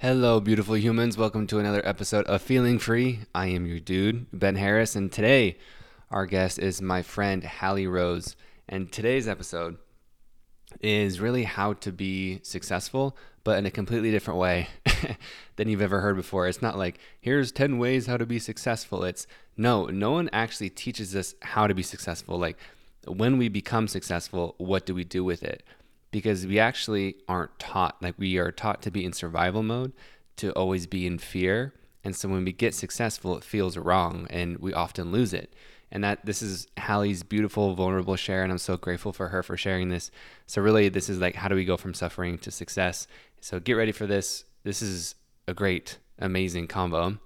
Hello, beautiful humans. Welcome to another episode of Feeling Free. I am your dude, Ben Harris, and today our guest is my friend Hallie Rose. And today's episode is really how to be successful, but in a completely different way than you've ever heard before. It's not like, here's 10 ways how to be successful. It's no, no one actually teaches us how to be successful. Like, when we become successful, what do we do with it? Because we actually aren't taught. Like we are taught to be in survival mode, to always be in fear. And so when we get successful, it feels wrong and we often lose it. And that this is Hallie's beautiful, vulnerable share. And I'm so grateful for her for sharing this. So, really, this is like how do we go from suffering to success? So, get ready for this. This is a great, amazing combo.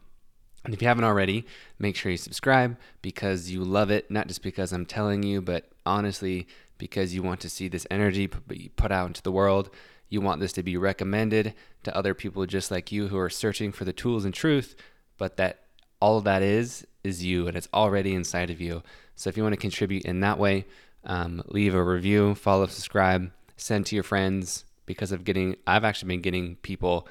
And if you haven't already, make sure you subscribe because you love it, not just because I'm telling you, but honestly, because you want to see this energy put out into the world. You want this to be recommended to other people just like you who are searching for the tools and truth, but that all that is is you and it's already inside of you. So if you want to contribute in that way, um, leave a review, follow, subscribe, send to your friends because of getting, I've actually been getting people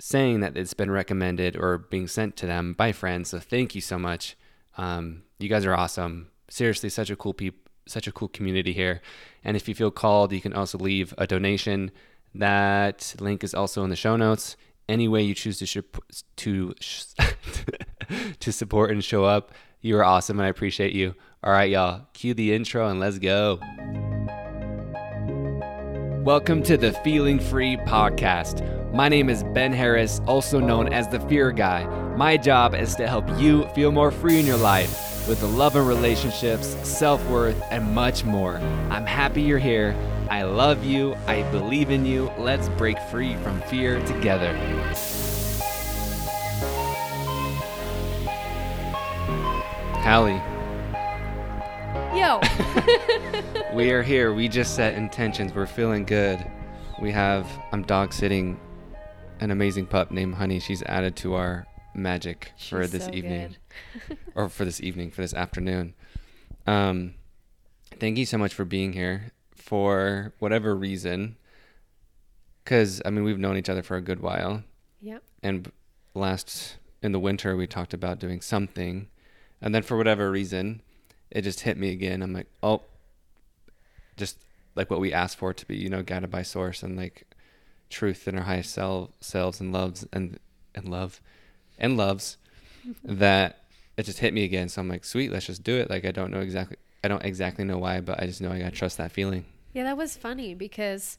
saying that it's been recommended or being sent to them by friends. So thank you so much. Um, you guys are awesome. Seriously, such a cool people such a cool community here. And if you feel called, you can also leave a donation. That link is also in the show notes. Any way you choose to sh- to sh- to support and show up, you are awesome, and I appreciate you. All right, y'all, cue the intro and let's go. Welcome to the Feeling Free podcast. My name is Ben Harris, also known as the Fear Guy. My job is to help you feel more free in your life with the love and relationships, self worth, and much more. I'm happy you're here. I love you. I believe in you. Let's break free from fear together. Hallie. Yo. we are here. We just set intentions. We're feeling good. We have, I'm dog sitting an amazing pup named Honey. She's added to our magic She's for this so evening or for this evening, for this afternoon. Um, thank you so much for being here for whatever reason. Because, I mean, we've known each other for a good while. Yep. And last in the winter, we talked about doing something. And then for whatever reason, it just hit me again. I'm like, oh, just like what we asked for to be, you know, guided by source and like truth in our highest self, selves and loves and, and love and loves that it just hit me again. So I'm like, sweet, let's just do it. Like I don't know exactly I don't exactly know why, but I just know I gotta trust that feeling. Yeah, that was funny because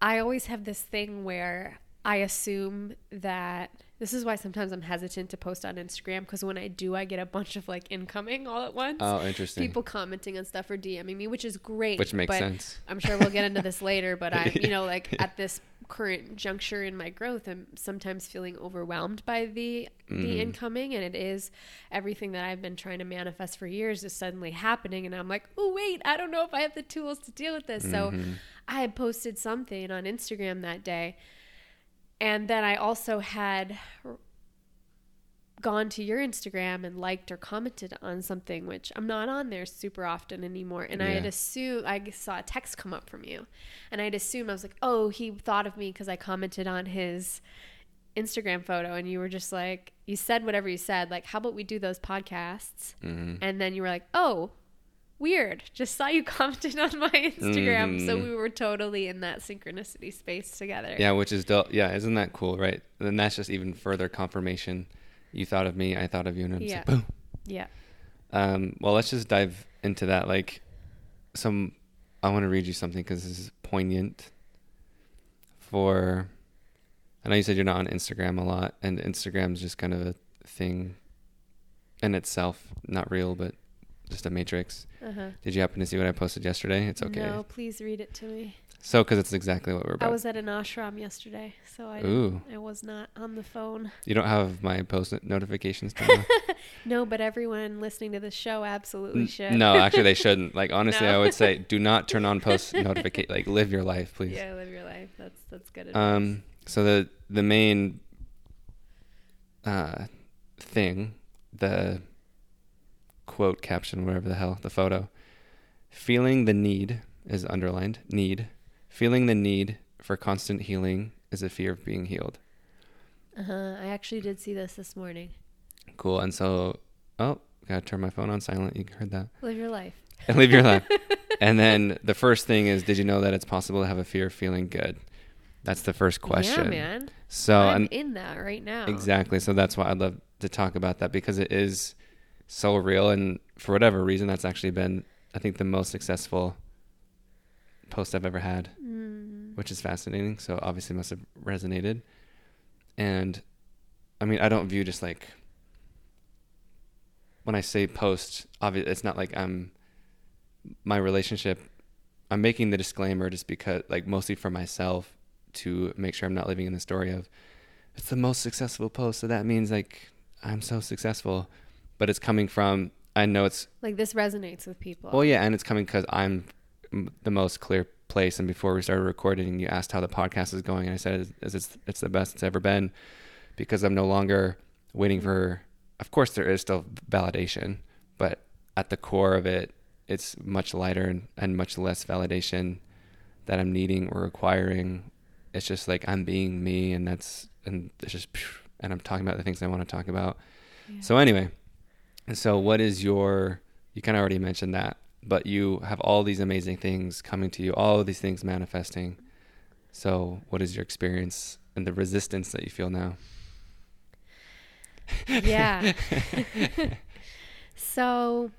I always have this thing where I assume that this is why sometimes I'm hesitant to post on Instagram because when I do, I get a bunch of like incoming all at once. Oh, interesting. People commenting on stuff or DMing me, which is great. Which makes sense. I'm sure we'll get into this later, but I'm, you know, like at this current juncture in my growth, I'm sometimes feeling overwhelmed by the the mm. incoming, and it is everything that I've been trying to manifest for years is suddenly happening, and I'm like, oh wait, I don't know if I have the tools to deal with this. Mm-hmm. So I had posted something on Instagram that day and then I also had gone to your Instagram and liked or commented on something, which I'm not on there super often anymore. And yeah. I had assumed, I saw a text come up from you. And I'd assume, I was like, oh, he thought of me because I commented on his Instagram photo. And you were just like, you said whatever you said, like, how about we do those podcasts? Mm-hmm. And then you were like, oh, weird. Just saw you commented on my Instagram. Mm-hmm. So we were totally in that synchronicity space together. Yeah, which is dope. Yeah, isn't that cool, right? Then that's just even further confirmation. You thought of me, I thought of you, and I'm yeah. like, boom. Yeah. Um, well, let's just dive into that. Like, some, I want to read you something because this is poignant. For, I know you said you're not on Instagram a lot, and Instagram's just kind of a thing in itself, not real, but just a matrix. Uh-huh. Did you happen to see what I posted yesterday? It's okay. No, please read it to me. So, because it's exactly what we're about. I was at an ashram yesterday, so I Ooh. I was not on the phone. You don't have my post notifications turned No, but everyone listening to the show absolutely should. no, actually, they shouldn't. Like honestly, no. I would say do not turn on post notification. Like live your life, please. Yeah, live your life. That's that's good advice. Um. So the the main uh thing, the quote caption, whatever the hell, the photo. Feeling the need is underlined, need. Feeling the need for constant healing is a fear of being healed. Uh huh. I actually did see this this morning. Cool. And so, oh, gotta turn my phone on silent. You heard that. Live your life. And live your life. and then the first thing is, did you know that it's possible to have a fear of feeling good? That's the first question. Yeah, man. So I'm and in that right now. exactly. So that's why I'd love to talk about that because it is so real, and for whatever reason, that's actually been, I think, the most successful post I've ever had, Mm. which is fascinating. So obviously, must have resonated. And I mean, I don't view just like when I say post, obvious, it's not like I'm my relationship. I'm making the disclaimer just because, like, mostly for myself to make sure I'm not living in the story of it's the most successful post, so that means like I'm so successful. But it's coming from I know it's Like this resonates with people. well, yeah, and it's coming because I'm the most clear place. And before we started recording, you asked how the podcast is going, and I said it's it's, it's the best it's ever been because I'm no longer waiting for. Of course, there is still validation, but at the core of it, it's much lighter and, and much less validation that I'm needing or requiring. It's just like I'm being me, and that's and it's just and I'm talking about the things I want to talk about. Yeah. So anyway, and so what is your? You kind of already mentioned that, but you have all these amazing things coming to you, all of these things manifesting. So what is your experience and the resistance that you feel now? yeah. so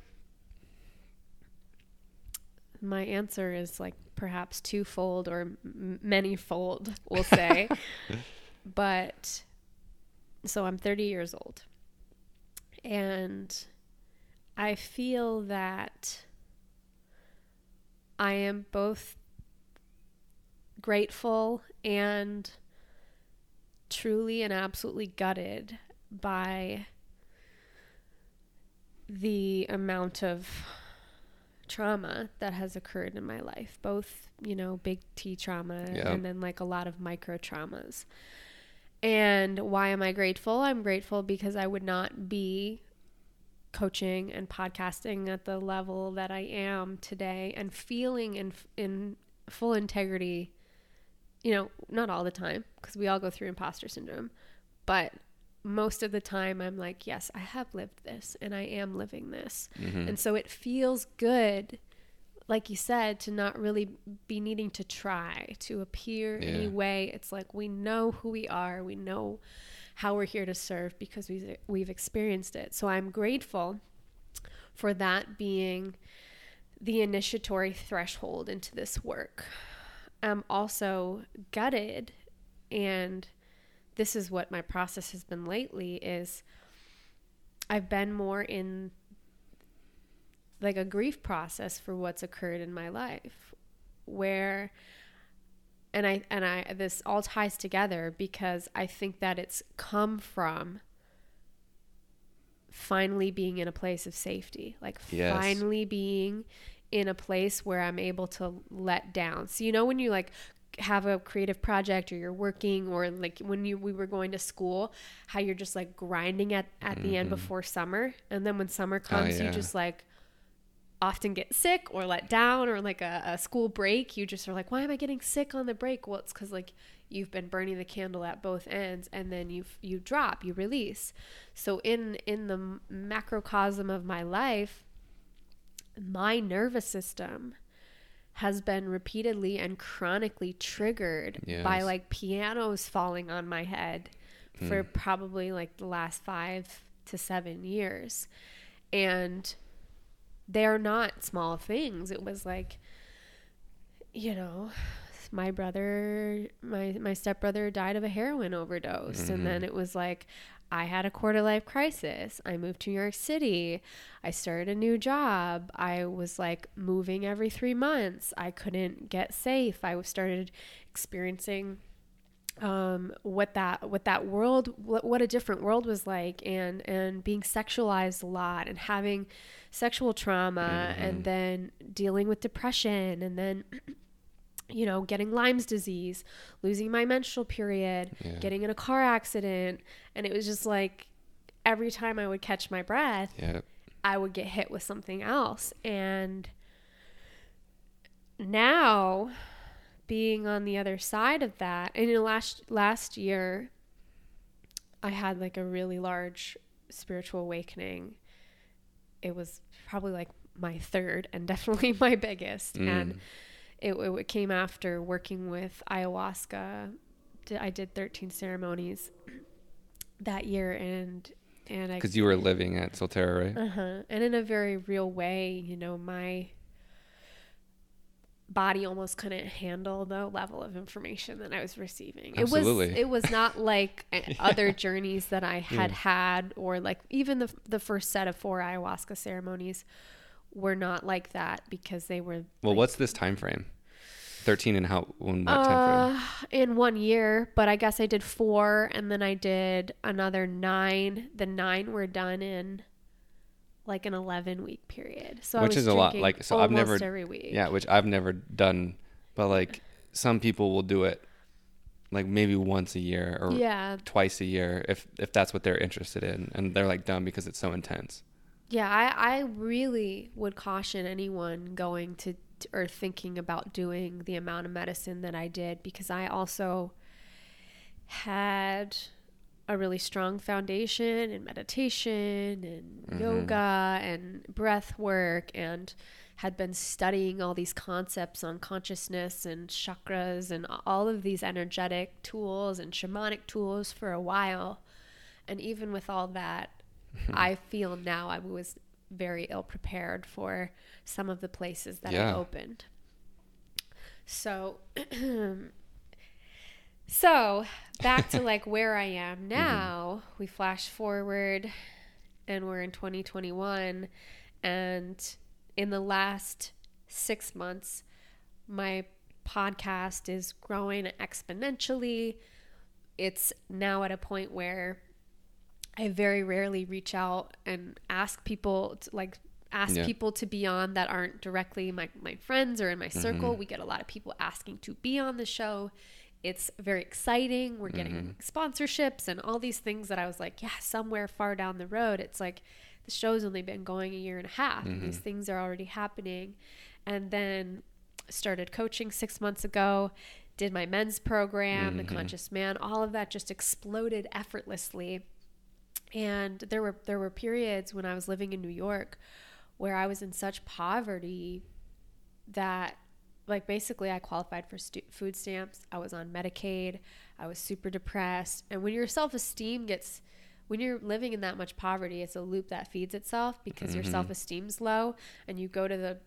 my answer is like perhaps twofold or m- manyfold, we'll say. but so I'm 30 years old. And I feel that I am both grateful and truly and absolutely gutted by the amount of trauma that has occurred in my life both you know big t trauma Yeah. and then like a lot of micro traumas and why am i grateful i'm grateful because i would not be coaching and podcasting at the level that i am today and feeling in in full integrity you know not all the time because we all go through imposter syndrome but most of the time I'm like, yes, I have lived this and I am living this. Mhm. And so it feels good, like you said, to not really be needing to try to appear Yeah. any way. It's like we know who we are, we know how we're here to serve because we've, we've experienced it. So I'm grateful for that being the initiatory threshold into this work. I'm also gutted and this is what my process has been lately is I've been more in like a grief process for what's occurred in my life where and I and I this all ties together because I think that it's come from finally being in a place of safety like Yes. finally being in a place where I'm able to let down. So you know when you like have a creative project or you're working or like when you we were going to school how you're just like grinding at at the end mm-hmm. before summer and then when summer oh, comes you yeah. just like often get sick or let down or like a, a school break you just are like why am i getting sick on the break? Well it's because like you've been burning the candle at both ends and then you you drop you release. So in in the macrocosm of my life my nervous system has been repeatedly and chronically triggered by like pianos falling on my head for hmm. probably like the last five to seven years. And they're not small things. It was like, you know, my brother, my my stepbrother died of a heroin overdose, and then it was like I had a quarter life crisis. I moved to New York City. I started a new job. I was like moving every three months. I couldn't get safe. I started experiencing um, what that what that world what, what a different world was like and and being sexualized a lot and having sexual trauma and mm-hmm. then dealing with depression and then you know getting Lyme's disease losing my menstrual period Yeah. getting in a car accident and it was just like every time I would catch my breath Yeah. I would get hit with something else. And now, being on the other side of that, and in last last year, I had like a really large spiritual awakening. It was probably like my third and definitely my biggest, mm. and it, it came after working with ayahuasca. I did 13 ceremonies that year, and and I because you were living at Soltara, right? Uh huh. And in a very real way, you know, my body almost couldn't handle the level of information that I was receiving. Absolutely. It was it was not like other journeys that I had yeah. had or like even the the first set of four ayahuasca ceremonies were not like that because they were Well, like, what's this time frame? 13 and how in what uh, time frame? In one year, but I guess I did 4 and then I did another 9. The 9 were done in like an 11 week period. So which is a lot. Like so, I've never every week. Yeah, which I've never done, but like some people will do it like maybe once a year or yeah. twice a year if if that's what they're interested in, and they're like done because it's so intense. Yeah, I I really would caution anyone going to or thinking about doing the amount of medicine that I did because I also had a really strong foundation in meditation and mm-hmm. yoga and breath work and had been studying all these concepts on consciousness and chakras and all of these energetic tools and shamanic tools for a while. And even with all that, I feel now I was very ill prepared for some of the places that yeah. I opened. So So back to like where I am mm-hmm. now, mm-hmm. we flash forward and we're in 2021. And in the last six months, my podcast is growing exponentially. It's now at a point where I very rarely reach out and ask people to like ask yeah. people to be on that aren't directly my, my friends or in my circle. Mm-hmm. We get a lot of people asking to be on the show it's very exciting. We're getting mm-hmm. sponsorships and all these things that I was like, yeah, somewhere far down the road, it's like the show's only been going a year and a half. Mm-hmm. these things are already happening. And then started coaching six months ago, did my men's program, mm-hmm. the conscious man, all of that just exploded effortlessly. And there were there were periods when I was living in New York where I was in such poverty that like basically I qualified for stu- food stamps. I was on Medicaid. I was super depressed. And when your self-esteem gets when you're living in that much poverty, it's a loop that feeds itself because mm-hmm. your self-esteem's low and you go to the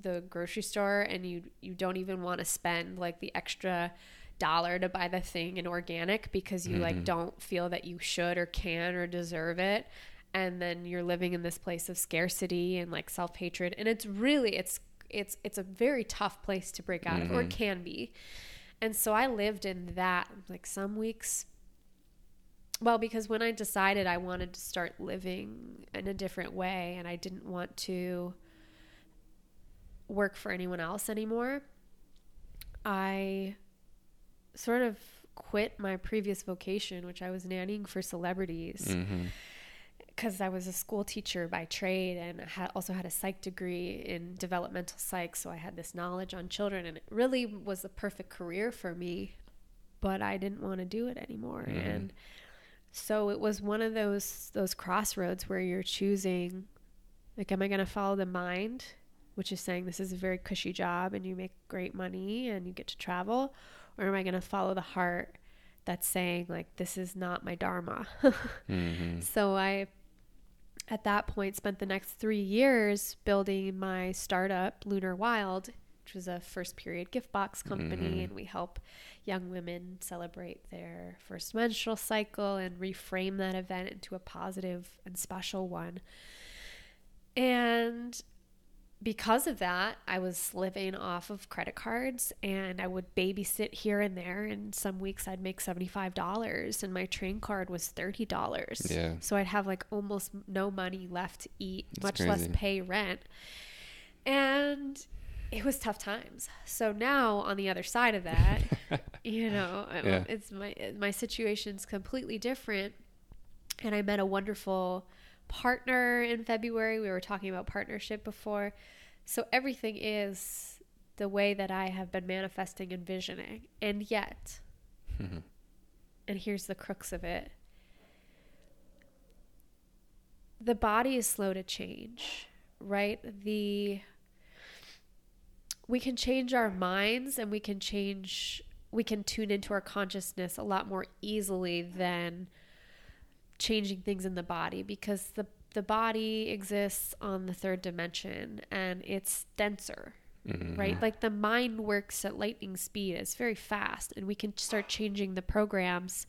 the grocery store and you you don't even want to spend like the extra dollar to buy the thing in organic because you mm-hmm. like don't feel that you should or can or deserve it and then you're living in this place of scarcity and like self-hatred and it's really it's it's it's a very tough place to break out mm-hmm. of or can be. And so i lived in that like some weeks. Well because when i decided i wanted to start living in a different way and i didn't want to work for anyone else anymore i sort of quit my previous vocation which i was nannying for celebrities. Mm-hmm because I was a school teacher by trade and I also had a psych degree in developmental psych. So I had this knowledge on children and it really was the perfect career for me, but I didn't want to do it anymore. Mm. And so it was one of those, those crossroads where you're choosing, like, am I going to follow the mind, which is saying this is a very cushy job and you make great money and you get to travel, or am I going to follow the heart that's saying like this is not my dharma. mm-hmm. So I at that point spent the next three years building my startup lunar wild which was a first period gift box company mm-hmm. and we help young women celebrate their first menstrual cycle and reframe that event into a positive and special one and because of that, I was living off of credit cards and I would babysit here and there. And some weeks I'd make $75 and my train card was $30. Yeah. So I'd have like almost no money left to eat, That's much crazy. less pay rent. And it was tough times. So now on the other side of that, you know, yeah. it's my my situation's completely different. And I met a wonderful partner in February. We were talking about partnership before. So everything is the way that I have been manifesting and visioning. And yet, mm-hmm. and here's the crux of it the body is slow to change, right? The we can change our minds and we can change we can tune into our consciousness a lot more easily than changing things in the body because the the body exists on the third dimension and it's denser mm-hmm. right? Like the mind works at lightning speed. It's very fast and we can start changing the programs.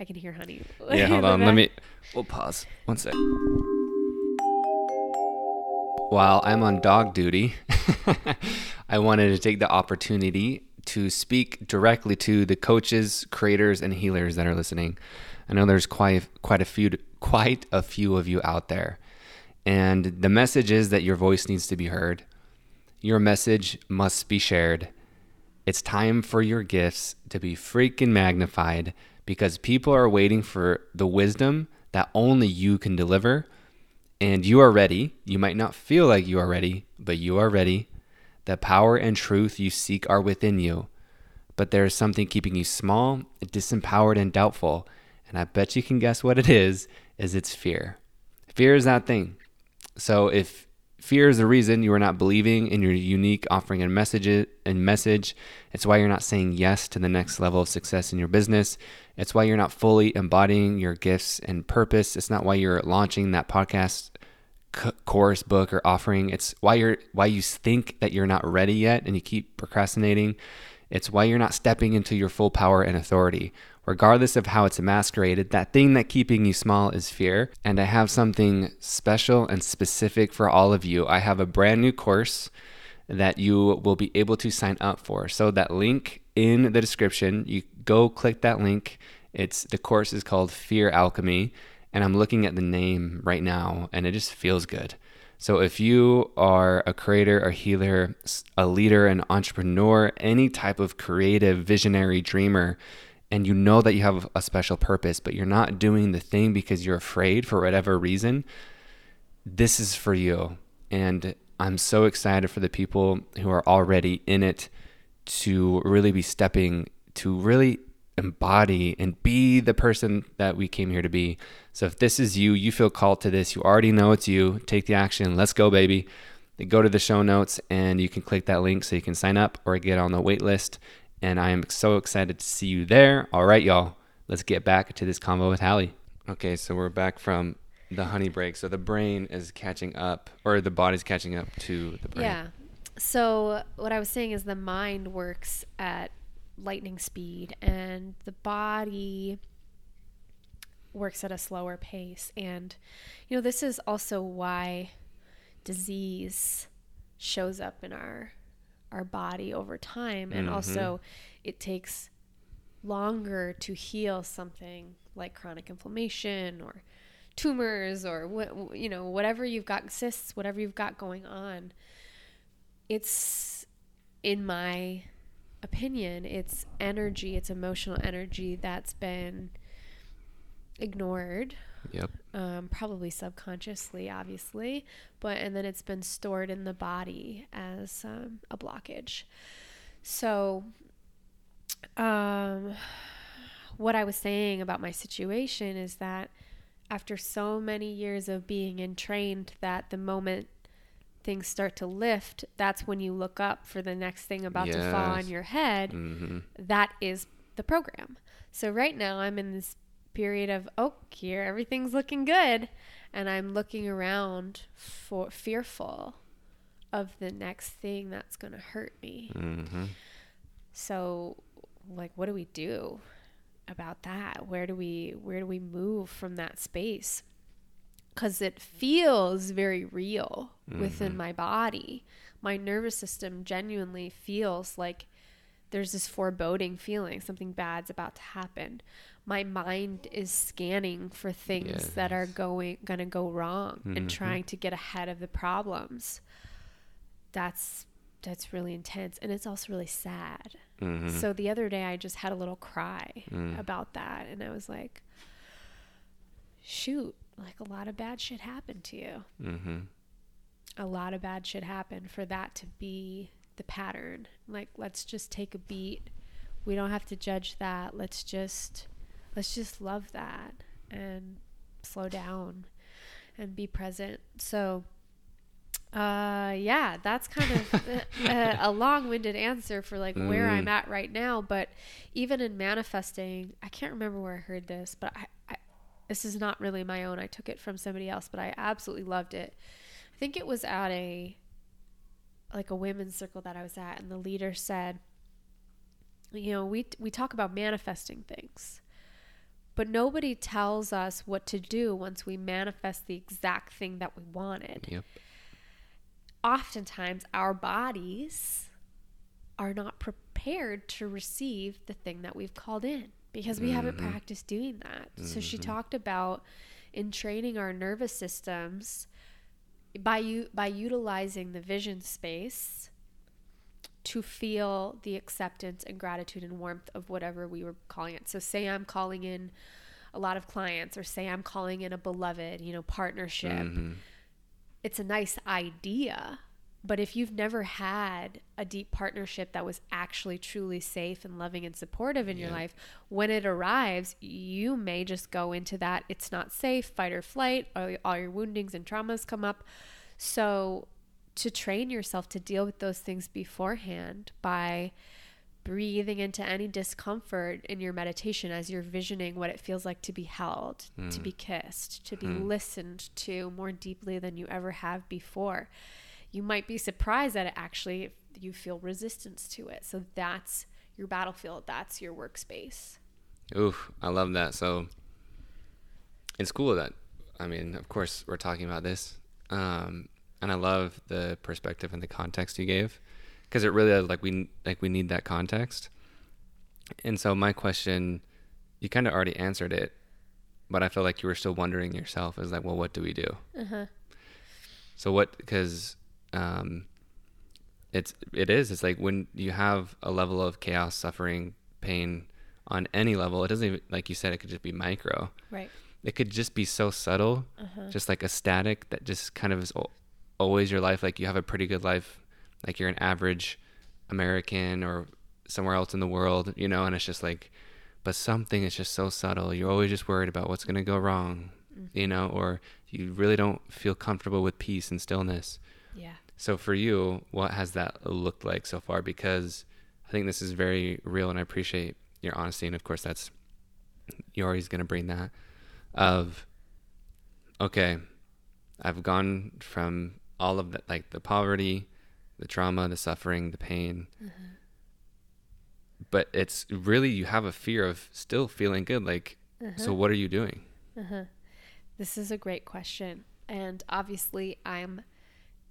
I can hear honey. Yeah hold on. Let me we'll pause. One sec. While i'm on dog duty i wanted to take the opportunity to speak directly to the coaches creators and healers that are listening I know there's quite quite a few quite a few of you out there. And the message is that your voice needs to be heard. Your message must be shared. It's time for your gifts to be freaking magnified because people are waiting for the wisdom that only you can deliver. And you are ready. You might not feel like you are ready, but you are ready. The power and truth you seek are within you. But there is something keeping you small, disempowered, and doubtful and I bet you can guess what it is, is it's fear. Fear is that thing. So if fear is the reason you are not believing in your unique offering and message and message, it's why you're not saying yes to the next level of success in your business. It's why you're not fully embodying your gifts and purpose. It's not why you're launching that podcast course book or offering. It's why you're why you think that you're not ready yet and you keep procrastinating. It's why you're not stepping into your full power and authority regardless of how it's masqueraded, that thing that keeping you small is fear. And I have something special and specific for all of you. I have a brand new course that you will be able to sign up for. So that link in the description, you go click that link. It's the course is called Fear Alchemy, and I'm looking at the name right now and it just feels good. So if you are a creator, a healer, a leader, an entrepreneur, any type of creative visionary dreamer, and you know that you have a special purpose, but you're not doing the thing because you're afraid for whatever reason, this is for you. And I'm so excited for the people who are already in it to really be stepping to really embody and be the person that we came here to be. So if this is you, you feel called to this, you already know it's you, take the action. Let's go, baby. Go to the show notes and you can click that link so you can sign up or get on the wait list and I am so excited to see you there. All right, y'all, let's get back to this convo with Hallie. Okay, so we're back from the honey break. So the brain is catching up, or the body's catching up to the brain. Yeah. So what I was saying is the mind works at lightning speed, and the body works at a slower pace. And you know, this is also why disease shows up in our our body over time and mm-hmm. also it takes longer to heal something like chronic inflammation or tumors or what you know whatever you've got cysts whatever you've got going on it's in my opinion it's energy it's emotional energy that's been ignored Yep. Um, probably subconsciously, obviously, but and then it's been stored in the body as um, a blockage. So, um, what I was saying about my situation is that after so many years of being entrained, that the moment things start to lift, that's when you look up for the next thing about yes. to fall on your head. Mm-hmm. That is the program. So right now I'm in this period of oh here everything's looking good. And i'm looking around for fearful of the next thing that's going to hurt me. Mm-hmm. so like what do we do about that? Where do we where do we move from that space? Because it feels very real mm-hmm. within my body. My nervous system genuinely feels like there's this foreboding feeling something bad's about to happen my mind is scanning for things yes. that are going going to go wrong mm-hmm. and trying to get ahead of the problems that's that's really intense and it's also really sad mm-hmm. so the other day i just had a little cry mm. about that and i was like shoot like a lot of bad shit happened to you mm-hmm. a lot of bad shit happened for that to be the pattern. Like let's just take a beat. We don't have to judge that. Let's just let's just love that and slow down and be present. So uh yeah, that's kind of a, a long-winded answer for like mm. where I'm mm. at right now, but even in manifesting, I can't remember where I heard this, but I, I this is not really my own. I took it from somebody else, but I absolutely loved it. I think it was at a like a women's circle that I was at, and the leader said, you know, we we talk about manifesting things, but nobody tells us what to do once we manifest the exact thing that we wanted. Yep. Oftentimes, our bodies are not prepared to receive the thing that we've called in because we mm-hmm. haven't practiced doing that. Mm-hmm. So she mm-hmm. talked about in training our nervous systems by you by utilizing the vision space to feel the acceptance and gratitude and warmth of whatever we were calling it. So say I'm calling in a lot of clients or say I'm calling in a beloved, you know, partnership. Mm-hmm. It's a nice idea, but if you've never had a deep partnership that was actually truly safe and loving and supportive in yeah. your life, when it arrives, you may just go into that it's not safe, fight or flight, all, all your woundings and traumas come up. So, to train yourself to deal with those things beforehand by breathing into any discomfort in your meditation as you're visioning what it feels like to be held, mm. to be kissed, to be mm. listened to more deeply than you ever have before you might be surprised that it actually you feel resistance to it. So that's your battlefield. That's your workspace. Oof, I love that. So it's cool that I mean, of course, we're talking about this, um, and I love the perspective and the context you gave because it really like we like we need that context. And so my question, you kind of already answered it, but I feel like you were still wondering yourself is like, well, what do we do? Uh-huh. So what? Because um, it's it is. It's like when you have a level of chaos, suffering, pain on any level. It doesn't even like you said. It could just be micro. Right. It could just be so subtle, uh-huh. just like a static that just kind of is always your life. Like you have a pretty good life, like you're an average American or somewhere else in the world, you know. And it's just like, but something is just so subtle. You're always just worried about what's gonna go wrong, mm-hmm. you know, or you really don't feel comfortable with peace and stillness. Yeah. So for you, what has that looked like so far? Because I think this is very real, and I appreciate your honesty. And of course, that's you're always going to bring that of okay, I've gone from all of that, like the poverty, the trauma, the suffering, the pain. Mm-hmm. But it's really you have a fear of still feeling good. Like, uh-huh. so what are you doing? Uh-huh. This is a great question, and obviously, I'm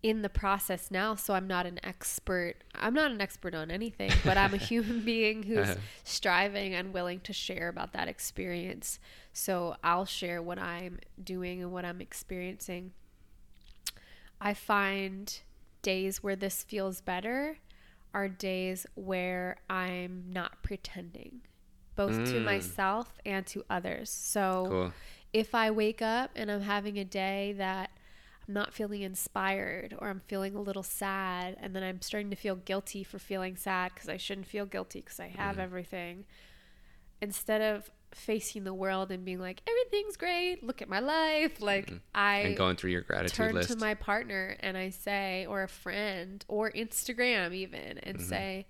in the process now so i'm not an expert i'm not an expert on anything but i'm a human being who's uh-huh. striving and willing to share about that experience so i'll share what i'm doing and what i'm experiencing i find days where this feels better are days where i'm not pretending both mm. to myself and to others so cool. if i wake up and i'm having a day that I'm not feeling inspired or I'm feeling a little sad and then I'm starting to feel guilty for feeling sad because I shouldn't feel guilty because I have mm. everything. Instead of facing the world and being like everything's great, look at my life, like mm-hmm. I and going through your gratitude turn list. to my partner and I say or a friend or Instagram even and mm-hmm. say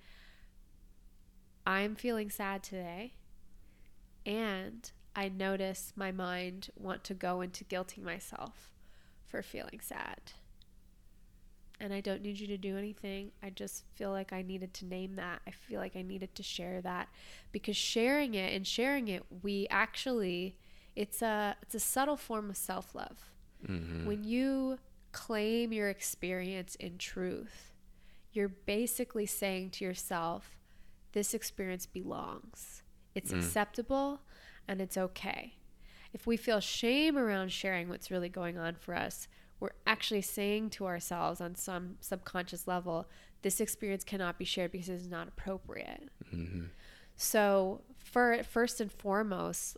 I'm feeling sad today and I notice my mind want to go into guilting myself for feeling sad. And I don't need you to do anything. I just feel like I needed to name that. I feel like I needed to share that because sharing it and sharing it, we actually it's a it's a subtle form of self-love. Mm-hmm. When you claim your experience in truth, you're basically saying to yourself, this experience belongs. It's mm. acceptable and it's okay if we feel shame around sharing what's really going on for us, we're actually saying to ourselves on some subconscious level, this experience cannot be shared because it's not appropriate. Mm-hmm. So, for first and foremost,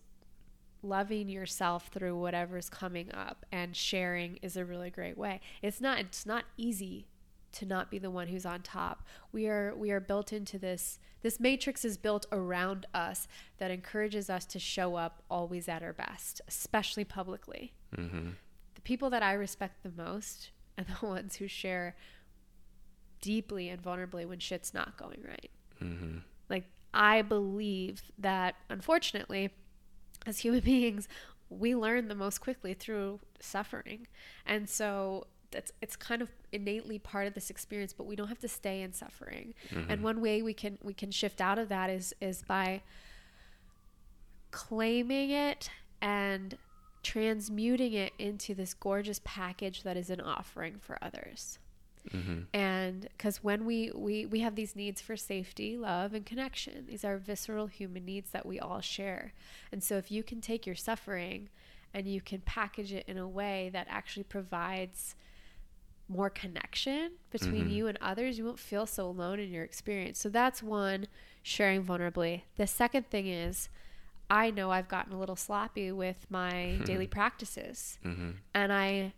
loving yourself through whatever's coming up and sharing is a really great way. It's not it's not easy to not be the one who's on top. We are we are built into this this matrix is built around us that encourages us to show up always at our best, especially publicly. Mm-hmm. People that I respect the most are the ones who share deeply and vulnerably when shit's not going right. Mm-hmm. Like I believe that unfortunately, as human beings, we learn the most quickly through suffering. And so that's it's kind of innately part of this experience, but we don't have to stay in suffering. Mm-hmm. And one way we can we can shift out of that is is by claiming it and transmuting it into this gorgeous package that is an offering for others. Mm-hmm. And because when we, we we have these needs for safety, love, and connection, these are visceral human needs that we all share. And so, if you can take your suffering and you can package it in a way that actually provides more connection between mm-hmm. you and others, you won't feel so alone in your experience. So that's one, sharing vulnerably. The second thing is, I know I've gotten a little sloppy with my daily practices, mm-hmm. and I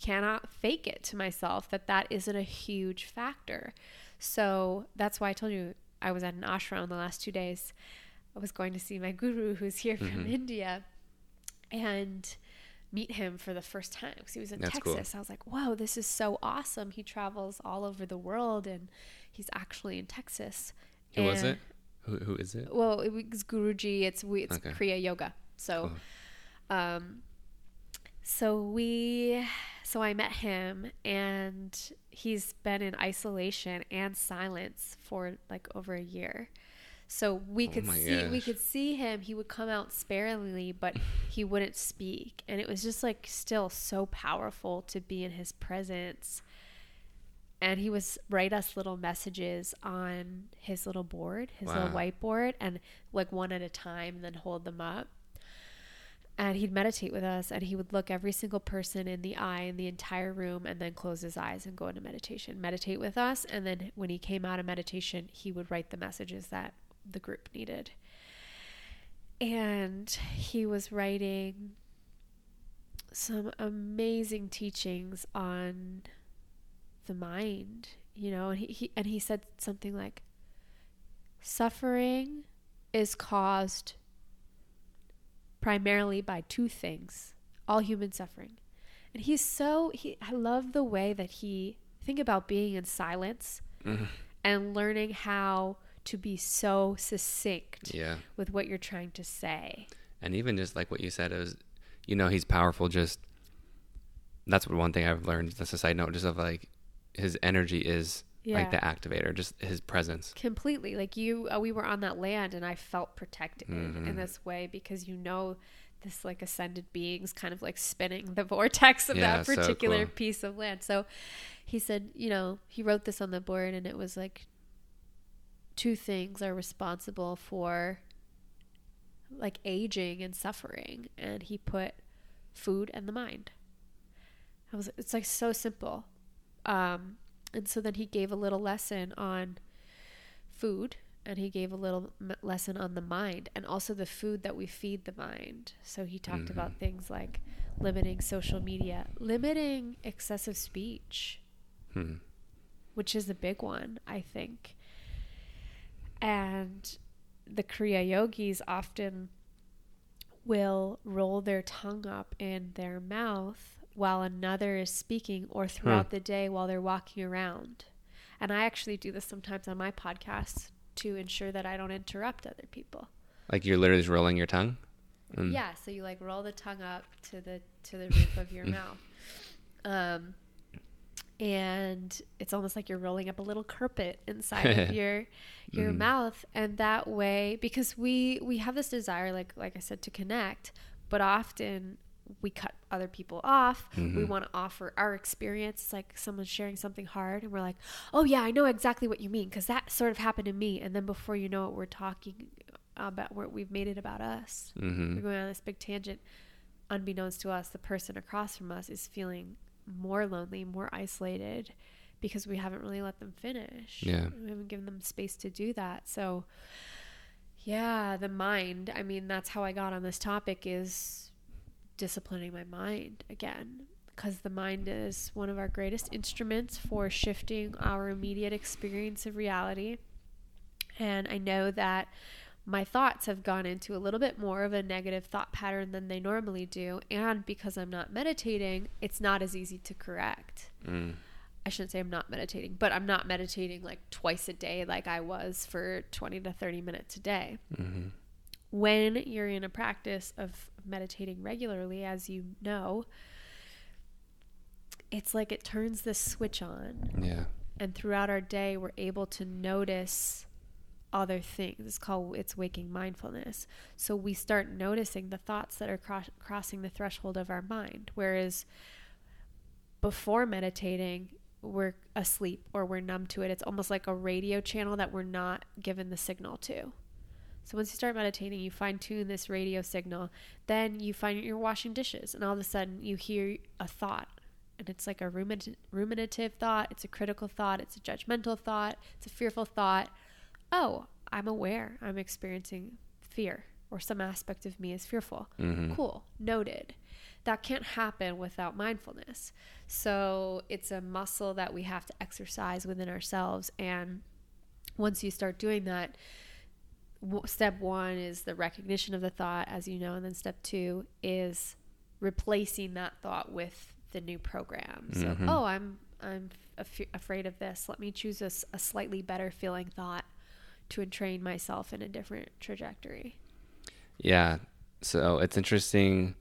cannot fake it to myself that that isn't a huge factor. So that's why I told you I was at an ashram the last two days. I was going to see my guru who's here mm-hmm. from India and meet him for the first time because he was in that's Texas. Cool. I was like, whoa, this is so awesome. He travels all over the world and he's actually in Texas. Who and was it? Who, who is it? Well, it was Guruji. It's, we, it's okay. Kriya Yoga. So, cool. um, so we so I met him and he's been in isolation and silence for like over a year. So we oh could see gosh. we could see him. He would come out sparingly, but he wouldn't speak. And it was just like still so powerful to be in his presence. And he was write us little messages on his little board, his wow. little whiteboard, and like one at a time, and then hold them up. And he'd meditate with us and he would look every single person in the eye in the entire room and then close his eyes and go into meditation meditate with us. And then when he came out of meditation he would write the messages that the group needed. And he was writing some amazing teachings on the mind you know and he, he and he said something like suffering is caused primarily by two things all human suffering. And he's so, he, I love the way that he, think about being in silence mm-hmm. and learning how to be so succinct yeah. with what you're trying to say. And even just like what you said, it was, you know, he's powerful. Just that's what one thing I've learned. That's a side note, just of like his energy is yeah. like the activator, just his presence. Completely. Like you, uh, we were on that land and I felt protected mm-hmm. in this way because you know, this like ascended beings kind of like spinning the vortex of yeah, that particular so cool. piece of land. So he said, you know, he wrote this on the board and it was like two things are responsible for like aging and suffering and he put food and the mind. I was it's like so simple. Um and so then he gave a little lesson on food and he gave a little m- lesson on the mind and also the food that we feed the mind. So he talked mm-hmm. about things like limiting social media, limiting excessive speech, hmm. which is a big one, I think. And the Kriya yogis often will roll their tongue up in their mouth while another is speaking or throughout the day while they're walking around. And I actually do this sometimes on my podcast to ensure that I don't interrupt other people. Like you're literally just rolling your tongue? Mm. Yeah, so you like roll the tongue up to the to the roof of your mouth. Um and it's almost like you're rolling up a little carpet inside of your your mm. mouth and that way because we we have this desire like like I said to connect but often we cut other people off. Mm-hmm. We want to offer our experience. It's like someone's sharing something hard, and we're like, "Oh yeah, I know exactly what you mean," because that sort of happened to me. And then before you know it, we're talking about where we've made it about us. Mm-hmm. We're going on this big tangent. Unbeknownst to us, the person across from us is feeling more lonely, more isolated, because we haven't really let them finish. Yeah, we haven't given them space to do that. So, yeah, the mind. I mean, that's how I got on this topic. Is disciplining my mind again because the mind is one of our greatest instruments for shifting our immediate experience of reality. And I know that my thoughts have gone into a little bit more of a negative thought pattern than they normally do. And because I'm not meditating, it's not as easy to correct. Mm. I shouldn't say I'm not meditating, but I'm not meditating like twice a day like I was for 20 to 30 minutes a day. Mm-hmm. When you're in a practice of meditating regularly, as you know, it's like it turns this switch on. Yeah. And throughout our day, we're able to notice other things. It's called it's waking mindfulness. So we start noticing the thoughts that are cro- crossing the threshold of our mind. Whereas before meditating, we're asleep or we're numb to it. It's almost like a radio channel that we're not given the signal to. So once you start meditating, you fine tune this radio signal. Then you find you're washing dishes, and all of a sudden you hear a thought, and it's like a ruminative thought. It's a critical thought. It's a judgmental thought. It's a fearful thought oh, I'm aware I'm experiencing fear or some aspect of me is fearful. Mm-hmm. Cool, noted. That can't happen without mindfulness. So it's a muscle that we have to exercise within ourselves. And once you start doing that, step one is the recognition of the thought, as you know, and then step two is replacing that thought with the new program. So, mm-hmm. oh, I'm I'm af- afraid of this. Let me choose a, a slightly better feeling thought to entrain myself in a different trajectory. Yeah. So it's interesting.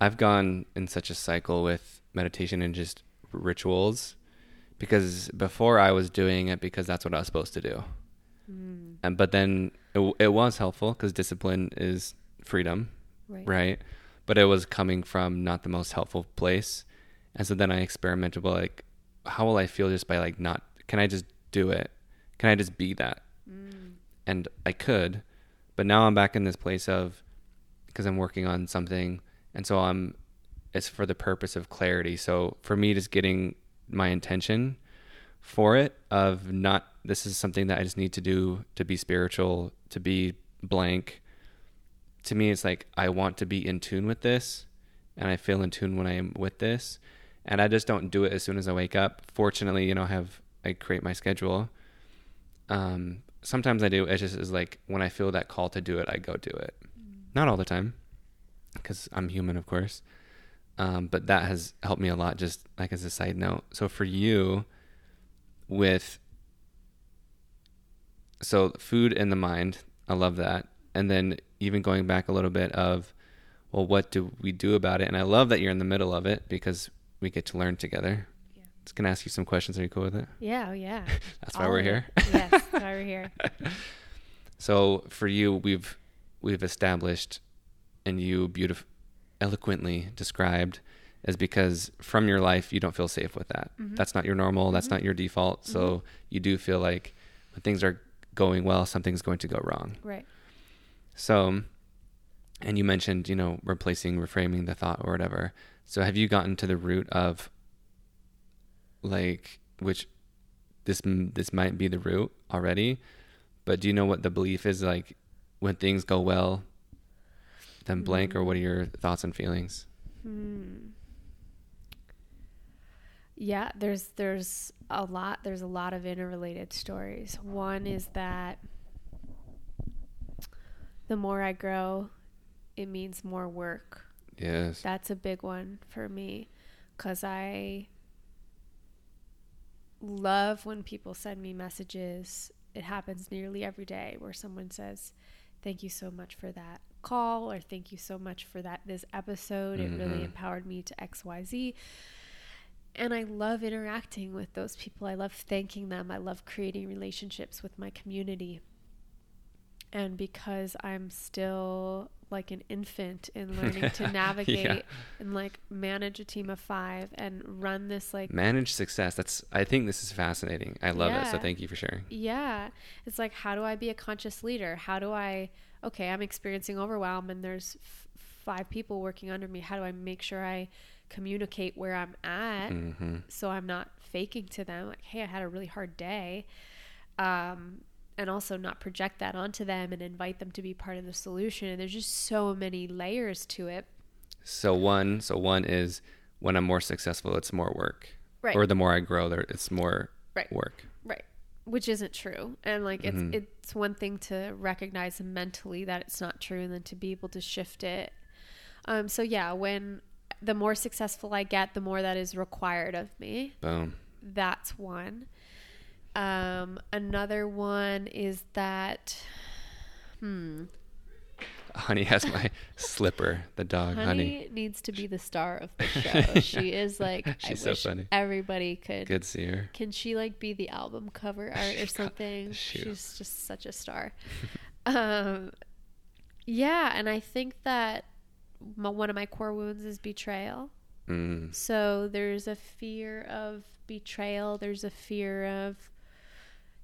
I've gone in such a cycle with meditation and just rituals because before I was doing it because that's what I was supposed to do. Mm. And but then it, it was helpful because discipline is freedom, right. right? But it was coming from not the most helpful place, and so then I experimented. Well, like, how will I feel just by like not? Can I just do it? Can I just be that? Mm. And I could, but now I'm back in this place of because I'm working on something, and so I'm. It's for the purpose of clarity. So for me, just getting my intention for it of not this is something that I just need to do to be spiritual, to be blank. To me, it's like I want to be in tune with this, and I feel in tune when I am with this, and I just don't do it as soon as I wake up. Fortunately, you know, I have I create my schedule, um, sometimes I do. It just is like when I feel that call to do it, I go do it. Mm. Not all the time, because I'm human, of course. Um, but that has helped me a lot. Just like as a side note. So for you, with so food in the mind, I love that. And then even going back a little bit of, well, what do we do about it? And I love that you're in the middle of it because we get to learn together just gonna ask you some questions. Are you cool with it? Yeah, oh yeah. that's why we're here. yes, that's why we're here. so for you, we've we've established, and you beautiful, eloquently described, is because from your life you don't feel safe with that. Mm-hmm. That's not your normal. That's mm-hmm. not your default. So mm-hmm. you do feel like when things are going well, something's going to go wrong. Right. So, and you mentioned, you know, replacing, reframing the thought or whatever. So have you gotten to the root of like which this this might be the root already, but do you know what the belief is like when things go well? Then blank, mm. or what are your thoughts and feelings? Hmm. Yeah, there's there's a lot there's a lot of interrelated stories. One is that the more I grow, it means more work. Yes. That's a big one for me cuz I love when people send me messages. It happens nearly every day where someone says, "Thank you so much for that call," or "Thank you so much for that this episode. Mm-hmm. It really mm-hmm. empowered me to X, Y, Z." And I love interacting with those people. I love thanking them. I love creating relationships with my community. And because I'm still like an infant in learning to navigate yeah. and like manage a team of five and run this like manage success that's i think this is fascinating i love yeah. it so thank you for sharing yeah it's like how do i be a conscious leader how do i okay i'm experiencing overwhelm and there's f- five people working under me how do i make sure i communicate where i'm at mm-hmm. so i'm not faking to them like hey i had a really hard day um and also not project that onto them and invite them to be part of the solution. And there's just so many layers to it. So one, so one is when I'm more successful, it's more work. Right. Or the more I grow, there it's more Right. work. Right. Which isn't true. And like it's Mhm. it's one thing to recognize mentally that it's not true and then to be able to shift it. Um so yeah, when the more successful I get, the more that is required of me. Boom. That's one. Um another one is that hmm Honey has my slipper, the dog, Honey, honey. needs to be the star of the show. she is like I She's so wish funny. everybody could Good see her. Can she like be the album cover art or something? She's just such a star. um, yeah, and I think that my, one of my core wounds is betrayal. Mm. So there's a fear of betrayal. There's a fear of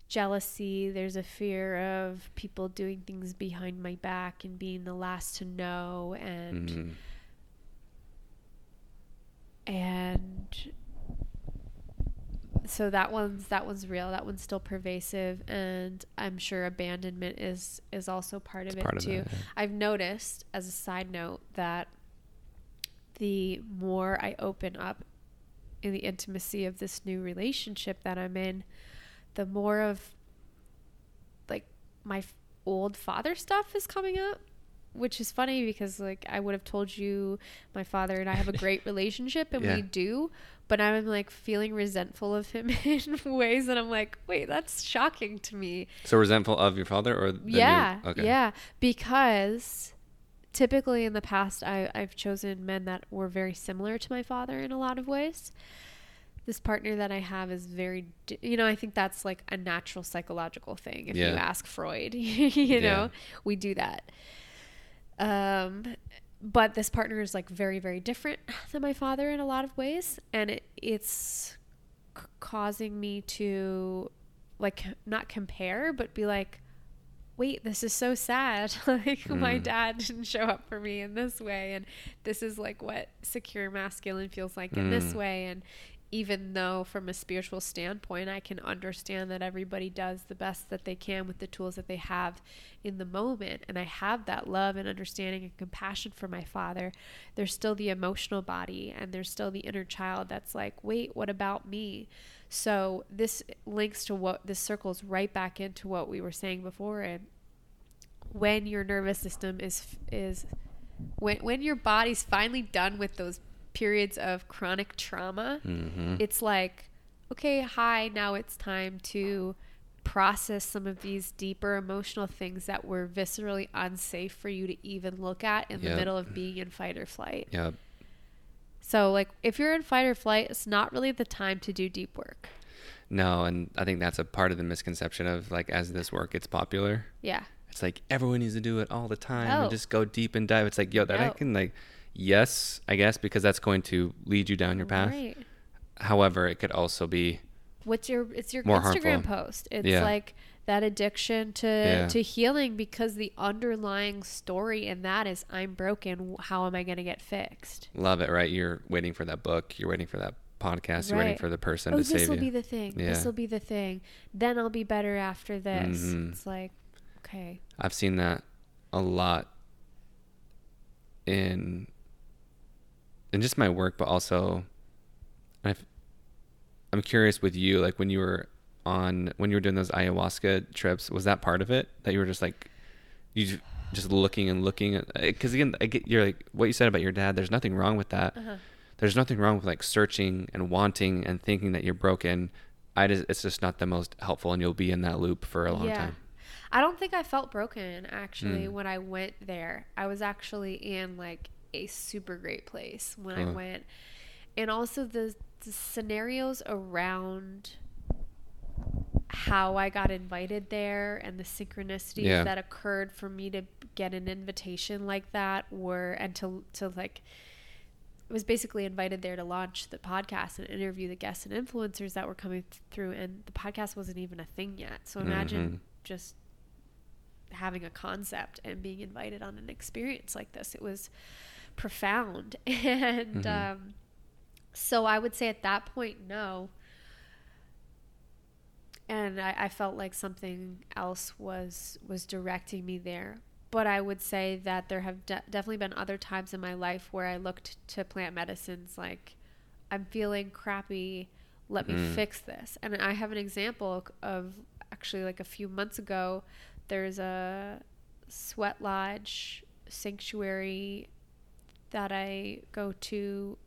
jealousy. There's a fear of people doing things behind my back and being the last to know and Mm. and so that one's that one's real that one's still pervasive and i'm sure abandonment is is also part of It's it part of too that, yeah. i've noticed as a side note that the more i open up in the intimacy of this new relationship that i'm in the more of like my f- old father stuff is coming up which is funny because like I would have told you my father and I have a great relationship and Yeah. we do, but I'm like feeling resentful of him in ways that I'm like, wait, that's shocking to me. So resentful of your father or yeah. okay. Yeah. Because typically in the past I, I've chosen men that were very similar to my father in a lot of ways. This partner that I have is very, di- you know, I think that's like a natural psychological thing. If you ask Freud, you Yeah. know, we do that. Um, but this partner is like very, very different than my father in a lot of ways, and it, it's c- causing me to like not compare, but be like, wait, this is so sad. like my Mm. dad didn't show up for me in this way, and this is like what secure masculine feels like in this Mm. way, and even though from a spiritual standpoint i can understand that everybody does the best that they can with the tools that they have in the moment and i have that love and understanding and compassion for my father. There's still the emotional body and there's still the inner child that's like wait what about me? So this links to what this circles right back into what we were saying before and when your nervous system is is when when your body's finally done with those periods of chronic trauma Mm-hmm. it's like okay hi now it's time to process some of these deeper emotional things that were viscerally unsafe for you to even look at in the middle of being in fight or flight Yeah. so like if you're in fight or flight it's not really the time to do deep work No, and I think that's a part of the misconception of like as this work gets popular, yeah it's like everyone needs to do it all the time No. and just go deep and dive. It's like, yo, that I can like yes, I guess because that's going to lead you down your path. right However, it could also be what's your it's your More Instagram harmful. post. It's Yeah. like that addiction to Yeah. to healing because the underlying story in that is I'm broken. How am I going to get fixed? love it, right? You're waiting for that book, you're waiting for that podcast, you're waiting for the person Oh, to this will be the thing. This will be the thing. Then I'll be better after this. Mhm. It's like okay. I've seen that a lot in in just my work, but also I've, I'm curious with you, like when you were on when you were doing those ayahuasca trips, was that part of it that you were just like you just looking and looking at because again I get you're like what you said about your dad. There's nothing wrong with that. Uh-huh. There's nothing wrong with like searching and wanting and thinking that you're broken. I just it's just not the most helpful, and you'll be in that loop for a long time. I don't think I felt broken actually Mm. when I went there. I was actually in like a super great place when I Huh. went. And also the, the scenarios around how I got invited there and the synchronicities Yeah. that occurred for me to get an invitation like that were and to to like I was basically invited there to launch the podcast and interview the guests and influencers that were coming th- through and the podcast wasn't even a thing yet. So imagine Mhm. just having a concept and being invited on an experience like this. It was profound. And Mhm. um, so I would say at that point, no. And I, I felt like something else was was directing me there. But I would say that there have de- definitely been other times in my life where I looked to plant medicines like I'm feeling crappy. Let me Mm. fix this. And I have an example of actually like a few months ago. There's a sweat lodge sanctuary that I go to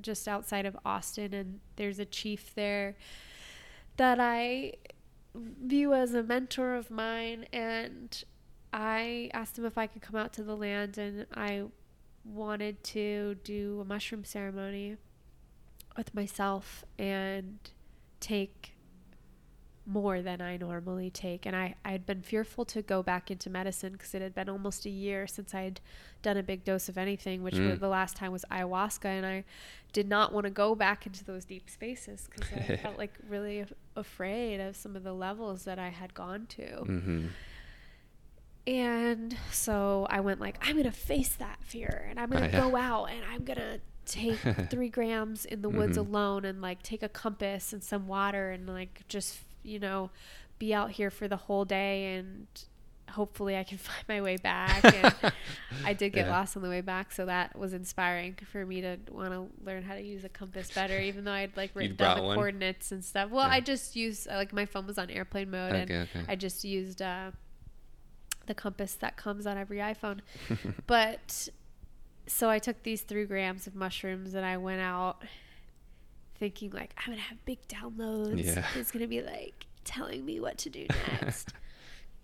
just outside of Austin, and there's a chief there that I view as a mentor of mine. And I asked him if I could come out to the land, and I wanted to do a mushroom ceremony with myself and take more than I normally take. And I, I had been fearful to go back into medicine because it had been almost a year since I'd done a big dose of anything, which Mm. the last time was ayahuasca. And I did not want to go back into those deep spaces because I felt like really af- afraid of some of the levels that I had gone to. Mm-hmm. And so I went like, I'm gonna face that fear, and I'm gonna Oh, yeah. go out, and I'm gonna take three grams in the woods Mhm. alone, and like take a compass and some water, and like just you know, be out here for the whole day, and hopefully I can find my way back. And I did get Yeah. lost on the way back, so that was inspiring for me to want to learn how to use a compass better, even though I'd like written down the one? coordinates and stuff. Well, Yeah. I just used like my phone was on airplane mode, and Okay, okay. I just used uh, the compass that comes on every iPhone. but so I took these three grams of mushrooms and I went out thinking like I'm gonna have big downloads. Yeah. It's gonna be like telling me what to do next.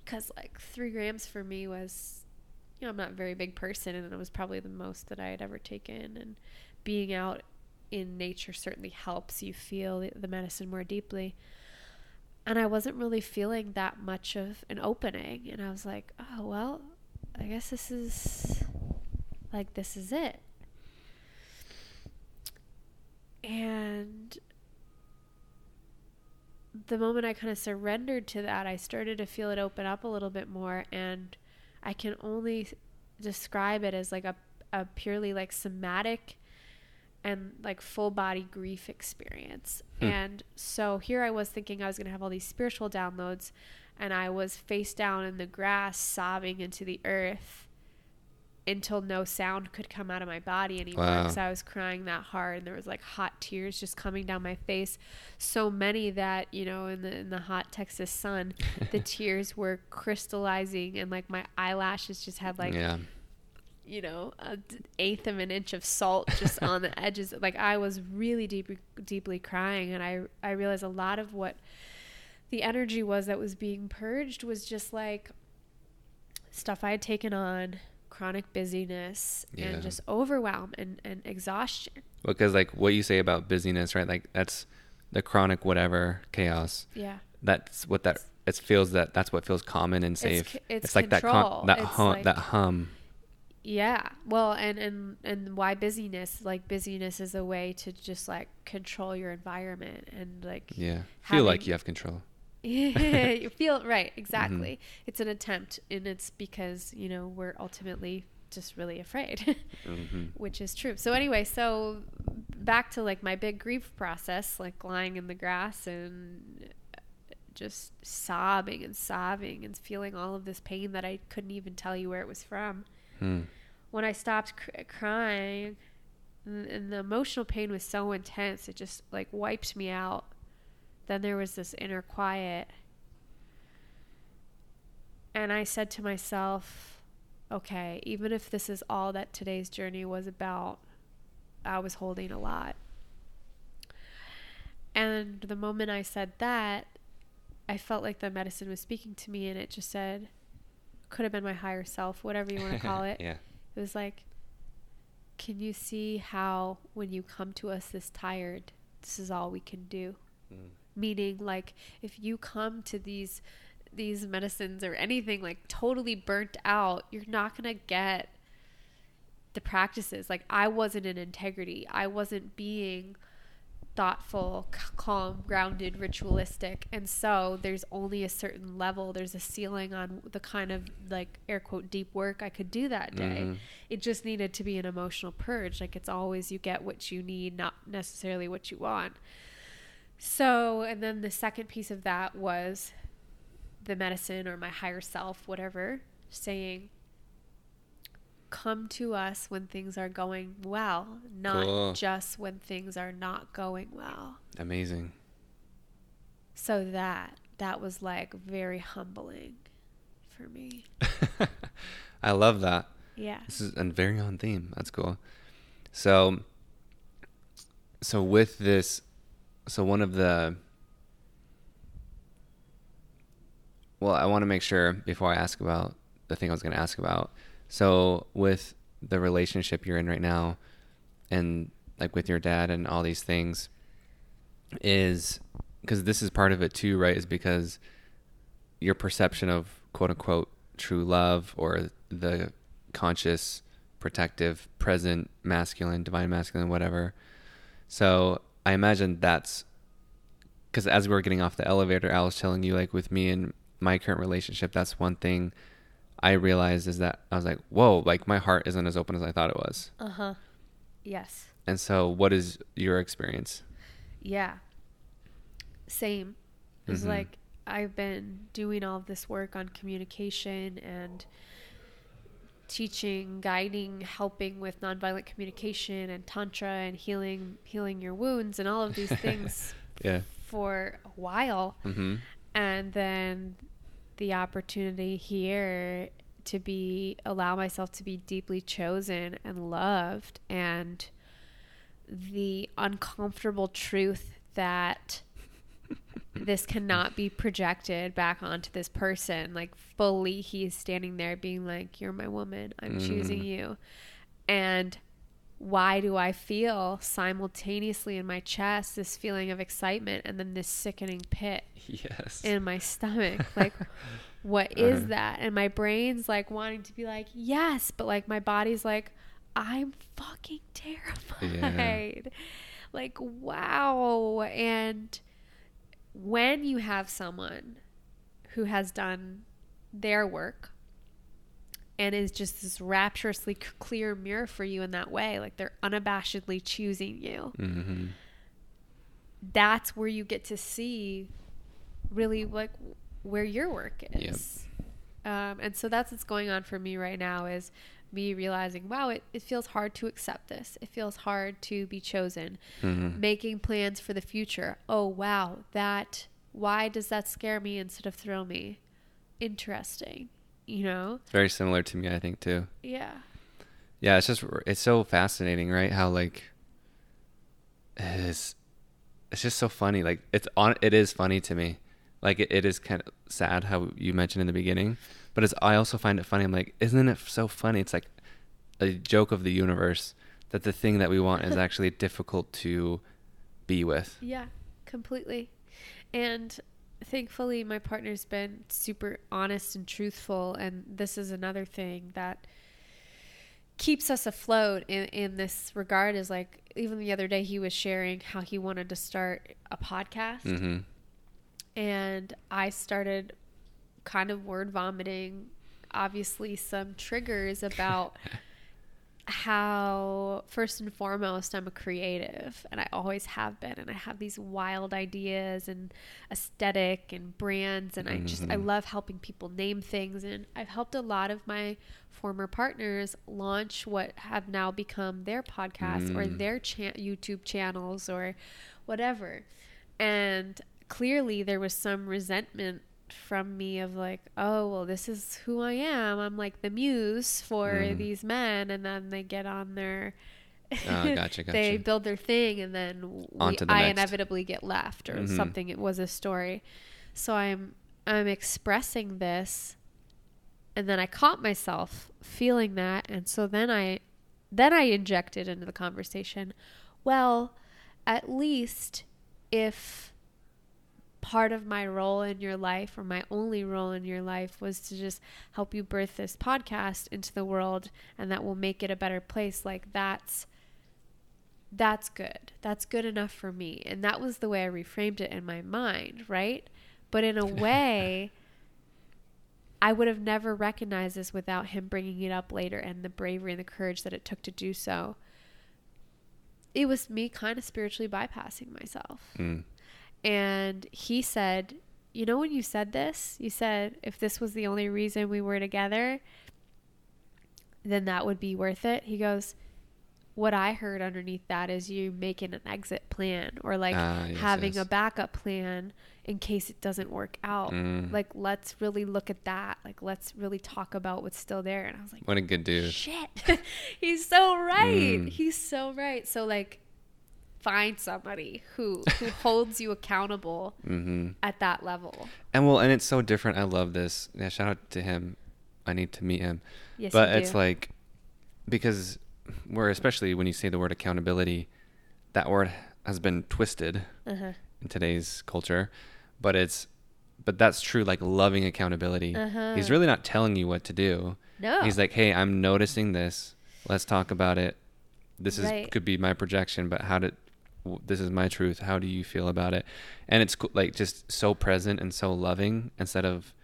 Because like three grams for me was, you know, I'm not a very big person, and it was probably the most that I had ever taken. And being out in nature certainly helps you feel the medicine more deeply. And I wasn't really feeling that much of an opening, and I was like, oh well, I guess this is like this is it. And the moment I kind of surrendered to that, I started to feel it open up a little bit more. And I can only describe it as like a, a purely like somatic and like full body grief experience. Hmm. And so here I was thinking I was going to have all these spiritual downloads, and I was face down in the grass, sobbing into the earth until no sound could come out of my body anymore Wow. because I was crying that hard and there was like hot tears just coming down my face so many that you know in the in the hot Texas sun the tears were crystallizing and like my eyelashes just had like yeah. you know, a d- eighth of an inch of salt just on the edges. Like I was really deep, deeply crying, and I I realized a lot of what the energy was that was being purged was just like stuff I had taken on, chronic busyness, Yeah. and just overwhelm and and exhaustion. Because like what you say about busyness, right? Like that's the chronic whatever chaos. Yeah. That's what that it feels that that's what feels common and safe. c- it's like that control. that It's hum like- that hum. Yeah. Well, and and and why busyness? Like busyness is a way to just like control your environment and like Yeah. Feel like you have control. you feel right Mm-hmm. exactly. It's an attempt and it's because you know we're ultimately just really afraid hmm which is true. So anyway so back to like my big grief process like lying in the grass and just sobbing and sobbing and feeling all of this pain that i couldn't even tell you where it was from. Hmm. when i stopped cr- crying and the emotional pain was so intense it just like wiped me out then there was this inner quiet and i said to myself okay even if this is all that today's journey was about i was holding a lot and the moment i said that i felt like the medicine was speaking to me and it just said could have been my higher self whatever you want to call it yeah. it was like, can you see how when you come to us this tired, this is all we can do? Mm. Meaning, like, if you come to these these medicines or anything like totally burnt out, you're not gonna get the practices. Like, I wasn't in integrity. I wasn't being thoughtful, c- calm, grounded, ritualistic. And so there's only a certain level, there's a ceiling on the kind of like air quote deep work I could do that day. Mhm. It just needed to be an emotional purge. Like it's always you get what you need, not necessarily what you want. So, and then the second piece of that was the medicine or my higher self, whatever, saying, come to us when things are going well, not cool. just when things are not going well. Amazing. So that that was like very humbling for me. I love that. Yeah. This is and very on theme. That's cool. So so with this so one of the well, I want to make sure before I ask about the thing I was going to ask about. So with the relationship you're in right now and like with your dad and all these things is because this is part of it too, right? Is because your perception of quote unquote true love or the conscious, protective, present, masculine, divine masculine, whatever. So I imagine that's because as we were getting off the elevator, I was telling you, like with me and my current relationship, that's one thing I realized is that I was like, whoa, like my heart isn't as open as I thought it was. Uh huh. Yes. And so, what is your experience? Yeah. Same. It's mm-hmm. like I've been doing all this work on communication and teaching, guiding, helping with nonviolent communication and tantra and healing healing your wounds and all of these things yeah. for a while. Mm-hmm. And then the opportunity here to be allow myself to be deeply chosen and loved and the uncomfortable truth that this cannot be projected back onto this person. Like fully, he's standing there being like, "You're my woman. I'm mm. choosing you." And why do I feel simultaneously in my chest this feeling of excitement and then this sickening pit yes. in my stomach? Like, what uh-huh. is that? And my brain's like wanting to be like, yes, but like my body's like, I'm fucking terrified. Yeah. Like, wow. And when you have someone who has done their work and is just this rapturously clear mirror for you in that way, like they're unabashedly choosing you, mm-hmm. that's where you get to see really like where your work is. Yep. Um, and so that's what's going on for me right now is me realizing, wow, it, it feels hard to accept this. It feels hard to be chosen. Mm-hmm. Making plans for the future. Oh, wow, that, why does that scare me instead of thrill me? Interesting, you know? Very similar to me, I think, too. Yeah. Yeah, it's just, it's so fascinating, right? How, like, it's, it's just so funny. Like, it's on, it is funny to me. Like, it, it is kind of sad how you mentioned in the beginning but it's I also find it funny. I'm like, isn't it so funny? It's like a joke of the universe that the thing that we want is actually difficult to be with. Yeah, completely. And thankfully my partner's been super honest and truthful and this is another thing that keeps us afloat in, in this regard is like even the other day he was sharing how he wanted to start a podcast mm-hmm. and i started kind of word vomiting, obviously some triggers about how first and foremost I'm a creative and I always have been and I have these wild ideas and aesthetic and brands and I just I mm-hmm. love helping people name things and I've helped a lot of my former partners launch what have now become their podcasts mm. or their cha- YouTube channels or whatever. And clearly there was some resentment from me of like, oh, well, this is who I am. I'm like the muse for mm. these men. And then they get on their. Oh, gotcha, gotcha. they build their thing, and then we, the I next. inevitably get left, or mm-hmm. something. It was a story, so I'm I'm expressing this, and then I caught myself feeling that, and so then I then I injected into the conversation. Well, at least if part of my role in your life or my only role in your life was to just help you birth this podcast into the world and that will make it a better place. Like that's that's good. That's good enough for me. And that was the way i reframed it in my mind right? But in a way i would have never recognized this without him bringing it up later and the bravery and the courage that it took to do so. It was me kind of spiritually bypassing myself. Mm. And he said, You know, when you said this, you said, if this was the only reason we were together, then that would be worth it. He goes, what I heard underneath that is you making an exit plan or like uh, yes, having yes. a backup plan in case it doesn't work out. Mm. Like, let's really look at that. Like, let's really talk about what's still there. And I was like, what a good dude. Shit. He's so right. Mm. He's so right. So, like, find somebody who who holds you accountable mm-hmm. at that level. And well, and it's so different. I love this. Yeah, shout out to him. I need to meet him. Yes, but it's like because where especially when you say the word accountability, that word has been twisted uh-huh. in today's culture, but it's but that's true like loving accountability. Uh-huh. He's really not telling you what to do. No. He's like, "Hey, I'm noticing this. Let's talk about it. This is right. could be my projection, but how did this is my truth. How do you feel about it?" And it's like just so present and so loving instead of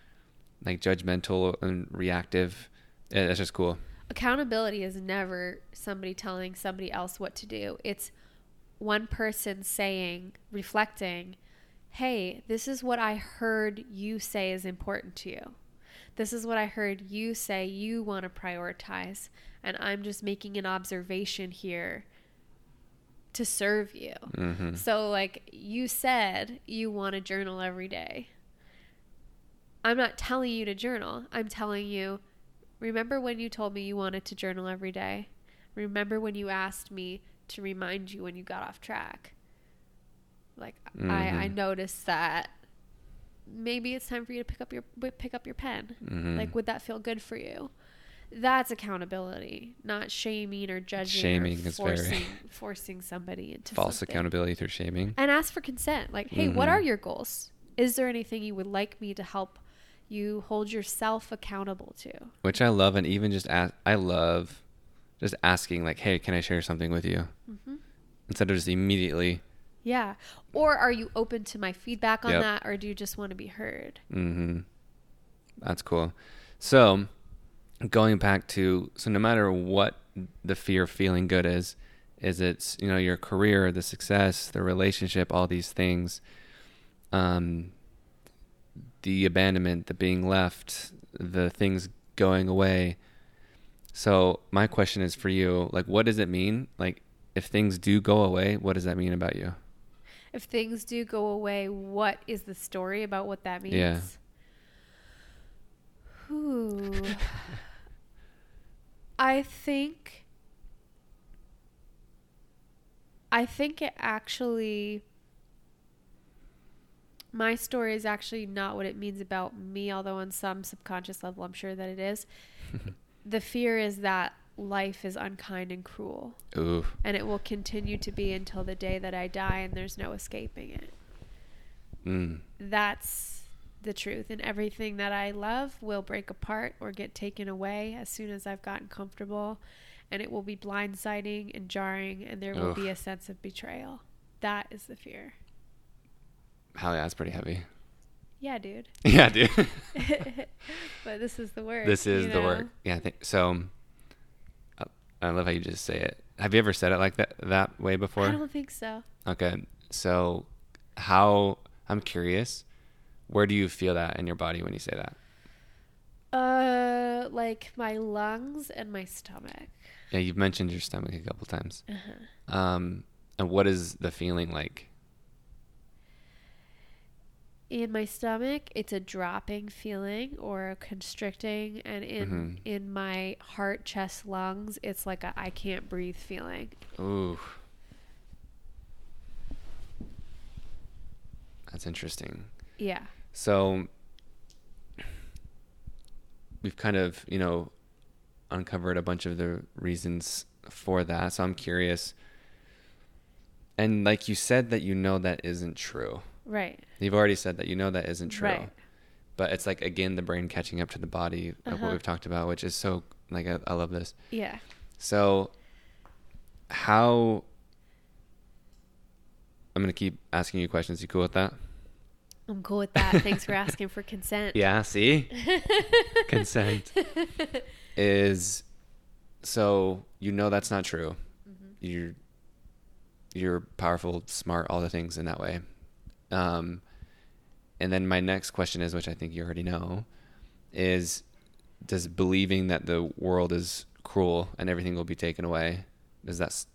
like judgmental and reactive. It's just cool accountability is never somebody telling somebody else what to do. It's one person saying, reflecting, hey, this is what I heard you say is important to you. This is what I heard you say you want to prioritize. And I'm just making an observation here to serve you. Mm-hmm. So, like you said, you want to journal every day. I'm not telling you to journal. I'm telling you Remember when you told me you wanted to journal every day? Remember when you asked me to remind you when you got off track? Like mm-hmm. I, I mm-hmm. noticed that maybe it's time for you to pick up your pick up your pen. Mm-hmm. Like would that feel good for you? That's accountability, not shaming or judging. Shaming or is forcing, very forcing somebody into false something. accountability through shaming. And ask for consent. Like, hey, mm-hmm. what are your goals? Is there anything you would like me to help you hold yourself accountable to. Which I love, and even just ask, I love just asking, like, "Hey, can I share something with you?" Mm-hmm. Instead of just immediately. Yeah. Or are you open to my feedback on yep. that, or do you just want to be heard? Mm-hmm. That's cool. So, going back to so no matter what the fear of feeling good is, is it's you know your career, the success, the relationship, all these things. Um, the abandonment, the being left, the things going away. So my question is for you, like what does it mean? Like if things do go away, what does that mean about you? If things do go away, what is the story about what that means? Yeah. Ooh. I think I think it actually my story is actually not what it means about me, although on some subconscious level, I'm sure that it is. the fear is that life is unkind and cruel. Ooh. And it will continue to be until the day that I die, and there's no escaping it. Mm. That's the truth. And everything that I love will break apart or get taken away as soon as I've gotten comfortable. And it will be blindsiding and jarring, and there will Oof. be a sense of betrayal. That is the fear. Hell yeah, that's pretty heavy. Yeah, dude. yeah, dude. but this is the work. This is the know? work. Yeah, I think so. Uh, I love how you just say it. Have you ever said it like that that way before? I don't think so. Okay, so how? I'm curious. Where do you feel that in your body when you say that? Uh, like my lungs and my stomach. Yeah, you've mentioned your stomach a couple times. Uh-huh. Um, and what is the feeling like? in my stomach it's a dropping feeling or a constricting and in mm-hmm. in my heart chest lungs it's like a I can't breathe feeling ooh that's interesting yeah so we've kind of you know uncovered a bunch of the reasons for that so i'm curious and like you said that you know that isn't true Right. You've already said that you know that isn't true. Right. But it's like again the brain catching up to the body of uh-huh. what we've talked about, which is so like I, I love this. Yeah. So how I'm gonna keep asking you questions. You cool with that? I'm cool with that. Thanks for asking for consent. Yeah, see? consent is so you know that's not true. Mm-hmm. You're you're powerful, smart, all the things in that way. Um, and then my next question is, which I think you already know, is does believing that the world is cruel and everything will be taken away, does that s-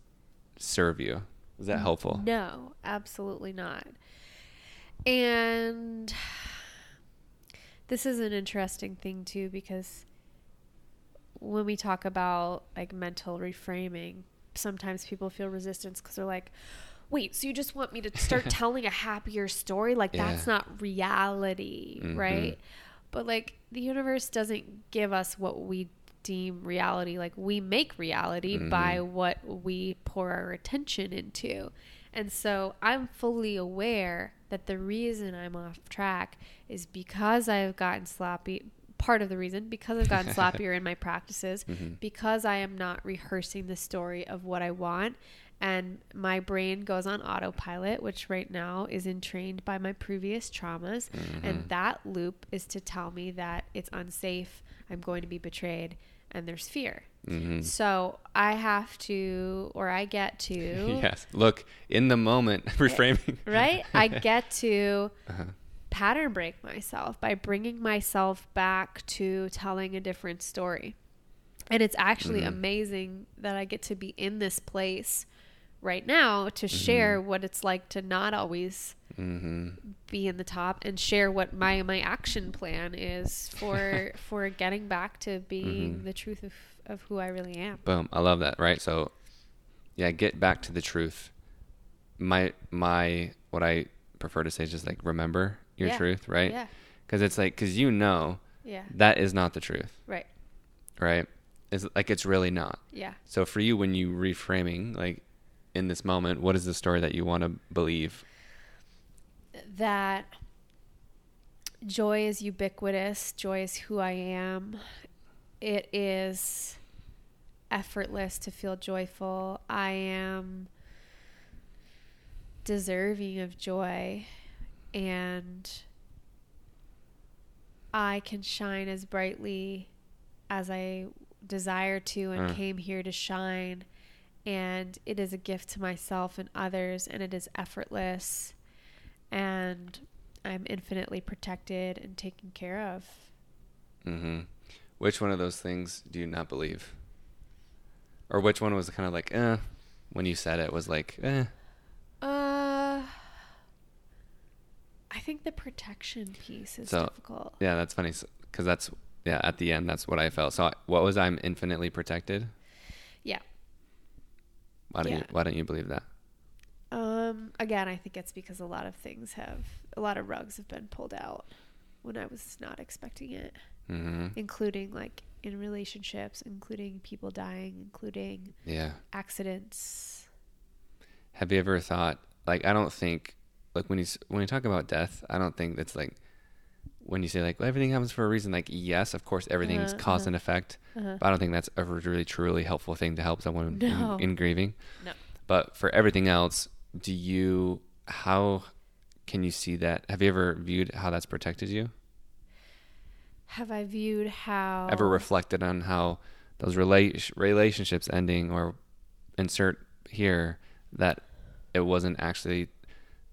serve you? Is that helpful? No, absolutely not. And this is an interesting thing too because when we talk about like mental reframing, sometimes people feel resistance because they're like, wait, so you just want me to start telling a happier story? Like, Yeah. that's not reality, Mhm. right? But like, the universe doesn't give us what we deem reality. Like, we make reality Mhm. by what we pour our attention into. And so I'm fully aware that the reason I'm off track is because I've gotten sloppy. Part of the reason, because I've gotten sloppier in my practices, Mhm. because I am not rehearsing the story of what I want. And my brain goes on autopilot, which right now is entrained by my previous traumas. Mhm. And that loop is to tell me that it's unsafe, I'm going to be betrayed, and there's fear. Mhm. So I have to, or I get to, Yes. Look, in the moment, reframing. right? I get to Uh-huh. pattern break myself by bringing myself back to telling a different story. And it's actually Mhm. amazing that I get to be in this place right now to share what it's like to not always hmm be in the top and share what my my action plan is for for getting back to being Mhm. the truth of of who I really am. Boom. I love that. Right. So, yeah, get back to the truth. My my what I prefer to say is just like remember your Yeah. truth, right? Yeah. Because it's like because you know Yeah. that is not the truth, Right. right? It's like it's really not. Yeah. So for you, when you reframing, like in this moment, what is the story that you want to believe? that joy is ubiquitous, joy is who I am. It is effortless to feel joyful. I am deserving of joy and I can shine as brightly as I desire to and Mm. came here to shine. And it is a gift to myself and others, and it is effortless and I'm infinitely protected and taken care of. hmm Which one of those things do you not believe? Or which one was kind of like, eh, when you said it was like, eh, Uh, I think the protection piece is So, difficult. yeah, that's funny because that's yeah, at the end that's what I felt. So I- what was I'm infinitely protected? Yeah. Why don't you Why don't you believe that? Um, again, I think it's because a lot of things have, a lot of rugs have been pulled out when I was not expecting it, hmm including like in relationships, including people dying, including Yeah. accidents. Have you ever thought like I don't think like when you when you talk about death, I don't think that's like when you say like well, everything happens for a reason. Like yes, of course everything's Uh-huh, cause uh-huh. and effect, Uh-huh. but I don't think that's a really truly helpful thing to help someone No. in, in grieving. No. But for everything else, do you how can you see that? Have you ever viewed how that's protected you? Have I viewed how Ever reflected on how those rela- relationships ending or insert here that it wasn't actually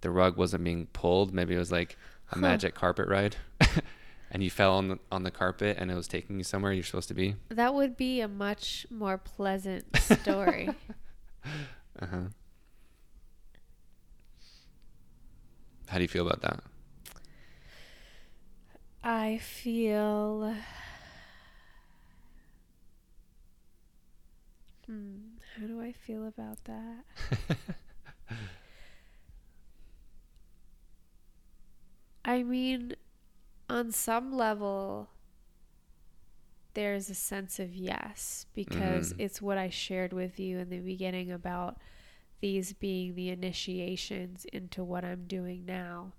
the rug wasn't being pulled. Maybe it was like a Huh. magic carpet ride, and you fell on the on the carpet, and it was taking you somewhere you're supposed to be. That would be a much more pleasant story. Uh huh. How do you feel about that? I feel. Hmm, how do I feel about that? I mean, on some level, there's a sense of yes, because Mhm. it's what I shared with you in the beginning about these being the initiations into what I'm doing now.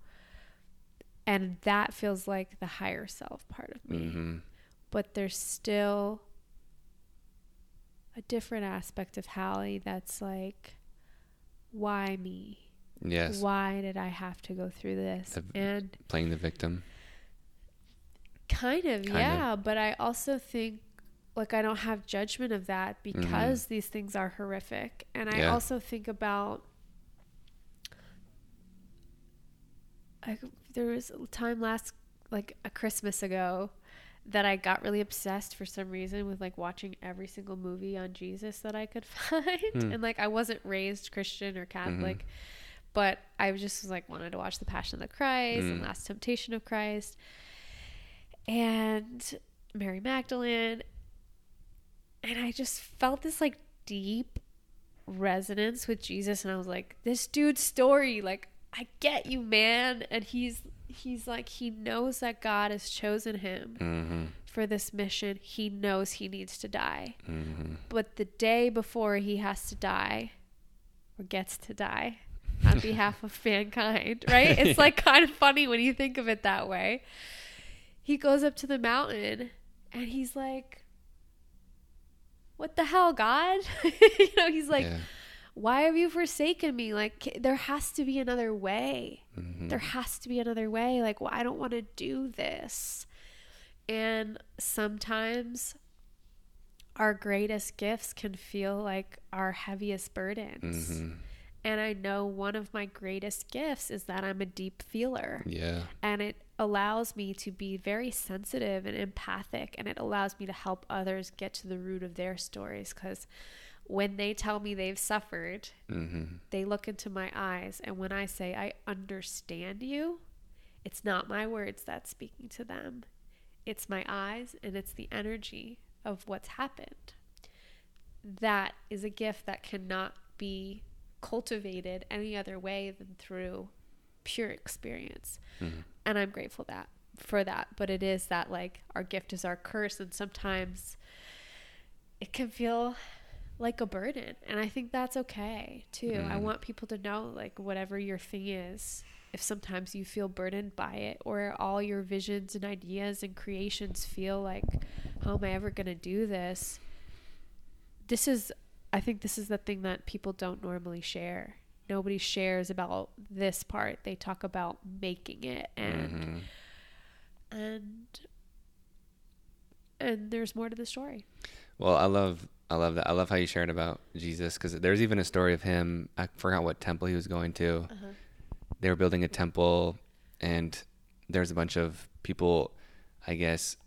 And that feels like the higher self part of me. hmm But there's still a different aspect of Hallie that's like, why me? Yes, Why did I have to go through this? The- and playing the victim. kind of, Kind of. yeah. But I also think like I don't have judgment of that because these things are horrific. And I Mm-hmm. Yeah. also think about I, there was a time last like a Christmas ago that I got really obsessed for some reason with like watching every single movie on Jesus that I could find. Hmm. And like I wasn't raised Christian or Catholic, mm-hmm. but I just was like wanted to watch The Passion of the Christ mm. and Last Temptation of Christ and Mary Magdalene. And I just felt this like deep resonance with Jesus and I was like, this dude's story, like I get you, man. And he's he's like he knows that God has chosen him mm-hmm. for this mission. He knows he needs to die. Mm-hmm. But the day before he has to die or gets to die on behalf of mankind, right? It's yeah. like kind of funny when you think of it that way. He goes up to the mountain and he's like what the hell, God? you know, he's like yeah why have you forsaken me? Like, there has to be another way. Mm-hmm. There has to be another way. Like, well, I don't want to do this. And sometimes our greatest gifts can feel like our heaviest burdens. Mm-hmm. And I know one of my greatest gifts is that I'm a deep feeler. Yeah. And it allows me to be very sensitive and empathic, and it allows me to help others get to the root of their stories because when they tell me they've suffered, mm-hmm. they look into my eyes. And when I say, I understand you, it's not my words that's speaking to them, it's my eyes and it's the energy of what's happened. That is a gift that cannot be cultivated any other way than through pure experience. Mm-hmm. And I'm grateful that for that. But it is that like our gift is our curse and sometimes it can feel like a burden. And I think that's okay too. Mm. I want people to know like whatever your thing is, if sometimes you feel burdened by it or all your visions and ideas and creations feel like, how am I ever going to do this? This is, I think this is the thing that people don't normally share. Nobody shares about this part. They talk about making it and, mm-hmm. and, and there's more to the story. Well, I love I love that. I love how you shared about Jesus because there's even a story of him. I forgot what temple he was going to. Uh-huh. They were building a temple, and there's a bunch of people, I guess,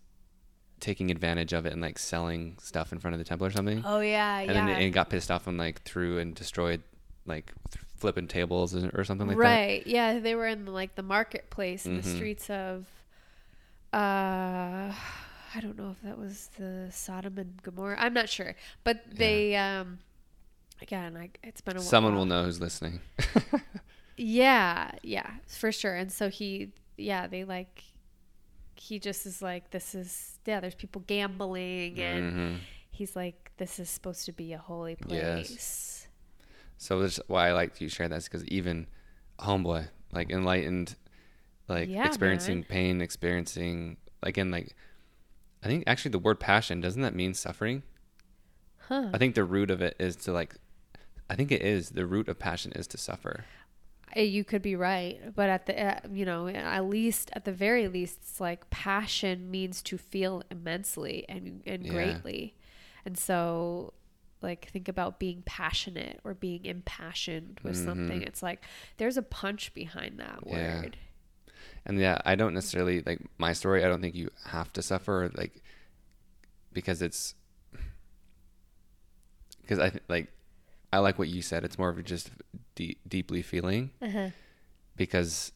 taking advantage of it and like selling stuff in front of the temple or something. Oh yeah, and yeah. then it got pissed off and like threw and destroyed like flipping tables or something like right. that. Right. Yeah, they were in like the marketplace in mm-hmm. the streets of. uh I don't know if that was the Sodom and Gomorrah. I'm not sure, but they yeah. um again, I, it's been a Someone while. will know who's listening. yeah, yeah, for sure. And so he, yeah, they like, he just is like, this is yeah. There's people gambling, and mm-hmm. he's like, this is supposed to be a holy place. Yes. So that's why I like you share that because even homeboy, like enlightened, like yeah, experiencing man. pain, experiencing again like I think actually the word passion doesn't that mean suffering? Huh. I think the root of it is to like I think it is the root of passion is to suffer. Uh, you could be right, but at the uh, you know at least at the very least, it's like passion means to feel immensely and and yeah. greatly, and so like think about being passionate or being impassioned with mm-hmm. something. It's like there's a punch behind that yeah. word. And yeah, I don't necessarily like my story. I don't think you have to suffer like because it's because I like I like what you said. It's more of just de- deeply feeling uh-huh. because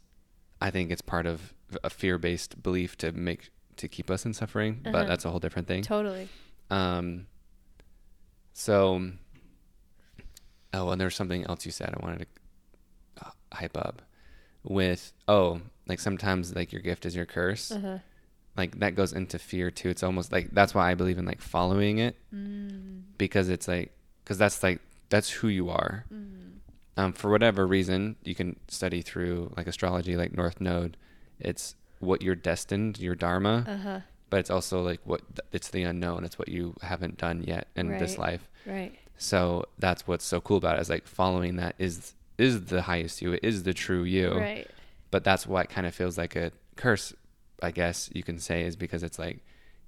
I think it's part of a fear-based belief to make to keep us in suffering, uh-huh. but that's a whole different thing. Totally. Um. So. Oh, and there's something else you said I wanted to uh, hype up with oh like sometimes like your gift is your curse uh-huh. like that goes into fear too it's almost like that's why i believe in like following it mm. because it's like because that's like that's who you are mm. um, for whatever reason you can study through like astrology like north node it's what you're destined your dharma uh-huh. but it's also like what it's the unknown it's what you haven't done yet in right. this life right so that's what's so cool about it is like following that is is the highest you, it is the true you. Right. But that's what kind of feels like a curse, I guess you can say, is because it's like,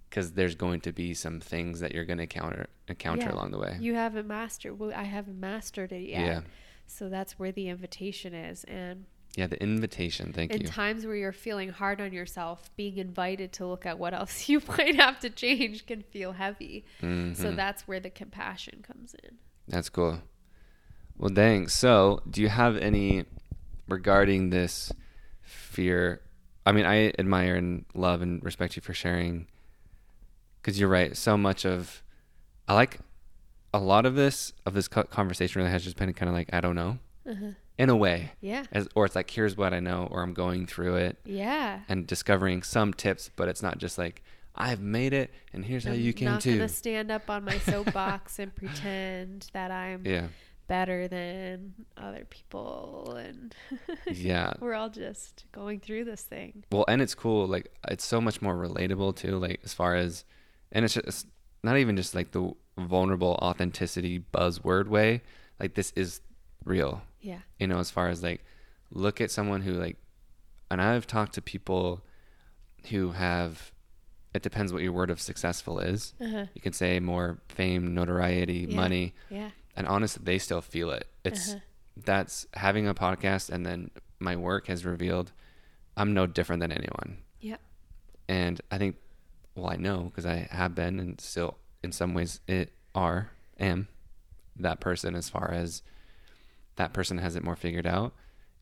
because there's going to be some things that you're going to encounter encounter yeah. along the way. You haven't mastered. Well, I haven't mastered it yet. Yeah. So that's where the invitation is, and Yeah, the invitation. Thank in you. In times where you're feeling hard on yourself, being invited to look at what else you might have to change can feel heavy. Mhm. So that's where the compassion comes in. That's cool. Well, dang. So, do you have any regarding this fear? I mean, I admire and love and respect you for sharing because you're right. So much of, I like a lot of this, of this conversation really has just been kind of like, I don't know, Uh-huh. in a way. Yeah. As, or it's like, here's what I know, or I'm going through it Yeah. and discovering some tips, but it's not just like, I've made it and here's how I'm you can not too. gonna stand up on my soapbox and pretend that I'm Yeah. Better than other people, and Yeah. we're all just going through this thing. Well, and it's cool. Like it's so much more relatable too. Like as far as, and it's just not even just like the vulnerable authenticity buzzword way. Like this is real. Yeah. You know, as far as like, look at someone who like, and I've talked to people who have. It depends what your word of successful is. Uh-huh. You can say more fame, notoriety, Yeah. money, Yeah. And honestly, they still feel it. It's Uh-huh. that's having a podcast, and then my work has revealed I'm no different than anyone. Yep. And I think, well, I know because I have been and still, in some ways, it are am that person as far as that person has it more figured out,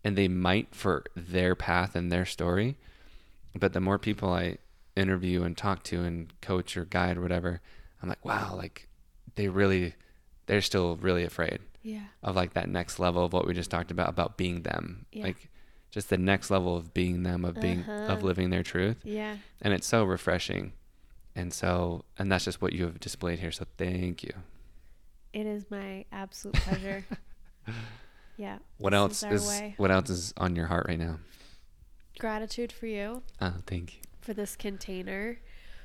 and they might for their path and their story. But the more people I interview and talk to and coach or guide or whatever, I'm like, wow, like they really, they're still really afraid Yeah. of like that next level of what we just talked about about being them Yeah. like just the next level of being them of being Uh-huh. of living their truth Yeah. and it's so refreshing and so and that's just what you have displayed here so thank you It is my absolute pleasure. yeah. what else our is what else is on your heart right now Gratitude for you. oh thank you for this container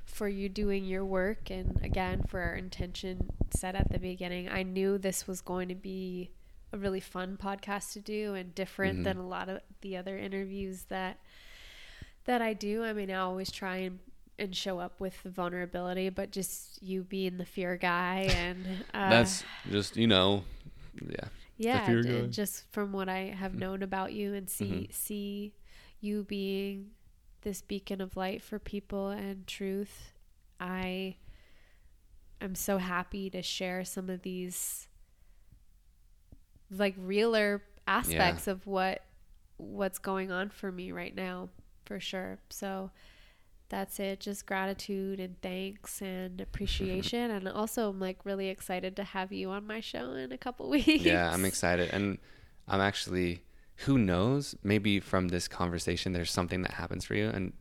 for you doing your work and again for our intention set at the beginning i knew this was going to be a really fun podcast to do and different Mhm. than a lot of the other interviews that that i do i mean i always try and and show up with the vulnerability but just you being the fear guy and uh, that's just you know yeah yeah d- just from what i have known about you and see Mhm. see you being this beacon of light for people and truth. I am so happy to share some of these like realer aspects of what what's going on for me right now for sure. So that's it. Just gratitude and thanks and appreciation. And also i'm like really excited to have you on my show in a couple weeks. Yeah i'm excited. And i'm actually who knows maybe from this conversation there's something that happens for you and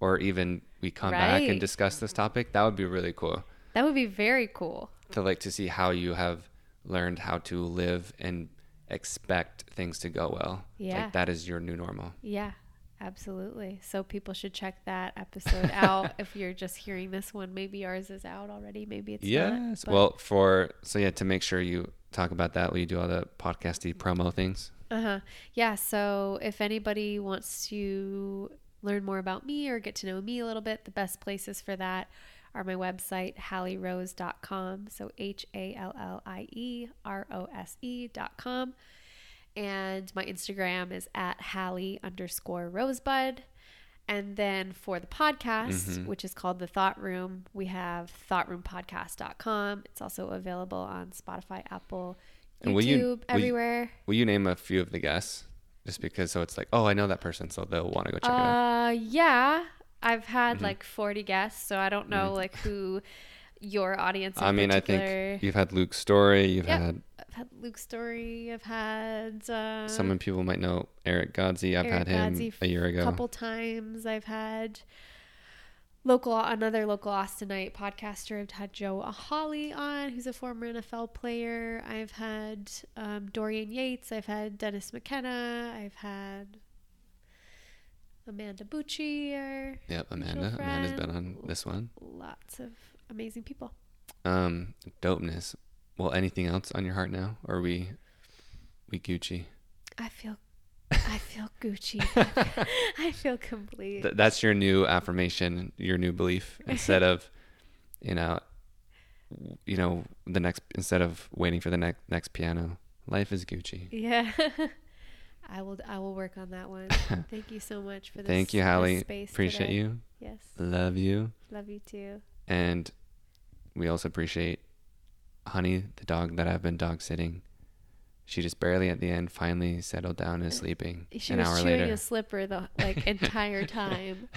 or even we come back and discuss this topic that would be really cool that would be very cool to like to see how you have learned how to live and expect things to go well Yeah. like that is your new normal Yeah, absolutely. So people should check that episode out. if you're just hearing this one, maybe ours is out already. Maybe it's not. yes but- well for so yeah to make sure you talk about that will you do all the podcasty promo things Uh-huh. Yeah, so if anybody wants to learn more about me or get to know me a little bit, the best places for that are my website, hallierose.com. So H A L L I E R O S E dot com. And my Instagram is at Hallie underscore Rosebud. And then for the podcast, Mhm. which is called The Thought Room, we have thoughtRoomPodcast.com. It's also available on Spotify, Apple, And YouTube, will you- will you- will you name a few of the guests just because so it's like oh i know that person so they'll want to go check it out Uh, yeah, I've had Mhm. like 40 guests, so I don't know Mhm. like who your audience. I mean i think you've had Luke Storey you've Yep. had I've had Luke Storey. I've had uh, Some people might know Eric Godsey. I've Eric had him Godsey a year a ago. couple times. I've had local another local Austinite podcaster. I've had Joe Holly on, who's a former NFL player. I've had um, Dorian Yates. I've had Dennis McKenna. I've had Amanda Bucci. Or Yep, Amanda. Amanda's been on this one. lots of amazing people. Um, dopeness. Well, anything else on your heart now? Or are we we Gucci? I feel, I feel Gucci. I feel complete. Th- that's your new affirmation, your new belief. Instead of, you know, you know, the next instead of waiting for the next next piano, life is Gucci. yeah, I will. I will work on that one. Thank you so much for this. Thank you, Hallie. Appreciate today. you. Yes. Love you. Love you too. And we also appreciate Honey, the dog that I've been dog sitting. She just barely at the end finally settled down and is uh, sleeping. She an was hour chewing later. a slipper the like entire time.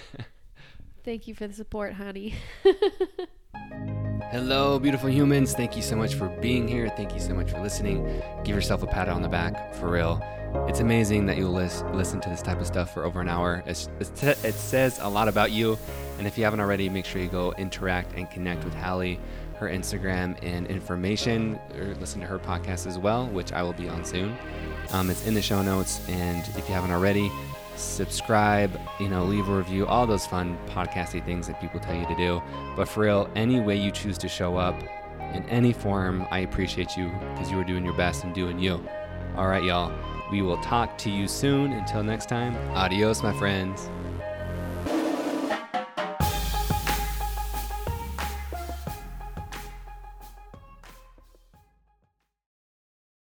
Thank you for the support, honey. Hello, beautiful humans. Thank you so much for being here. Thank you so much for listening. Give yourself a pat on the back, for real. It's amazing that you'll lis- listen to this type of stuff for over an hour. It's, it's it says a lot about you. And if you haven't already, make sure you go interact and connect with Hallie, her Instagram and information, or listen to her podcast as well, which I will be on soon. Um, it's in the show notes. And if you haven't already, subscribe, you know, leave a review, all those fun podcasty things that people tell you to do. But for real, any way you choose to show up in any form, I appreciate you because you are doing your best and doing you. All right, y'all. We will talk to you soon. Until next time, adios, my friends.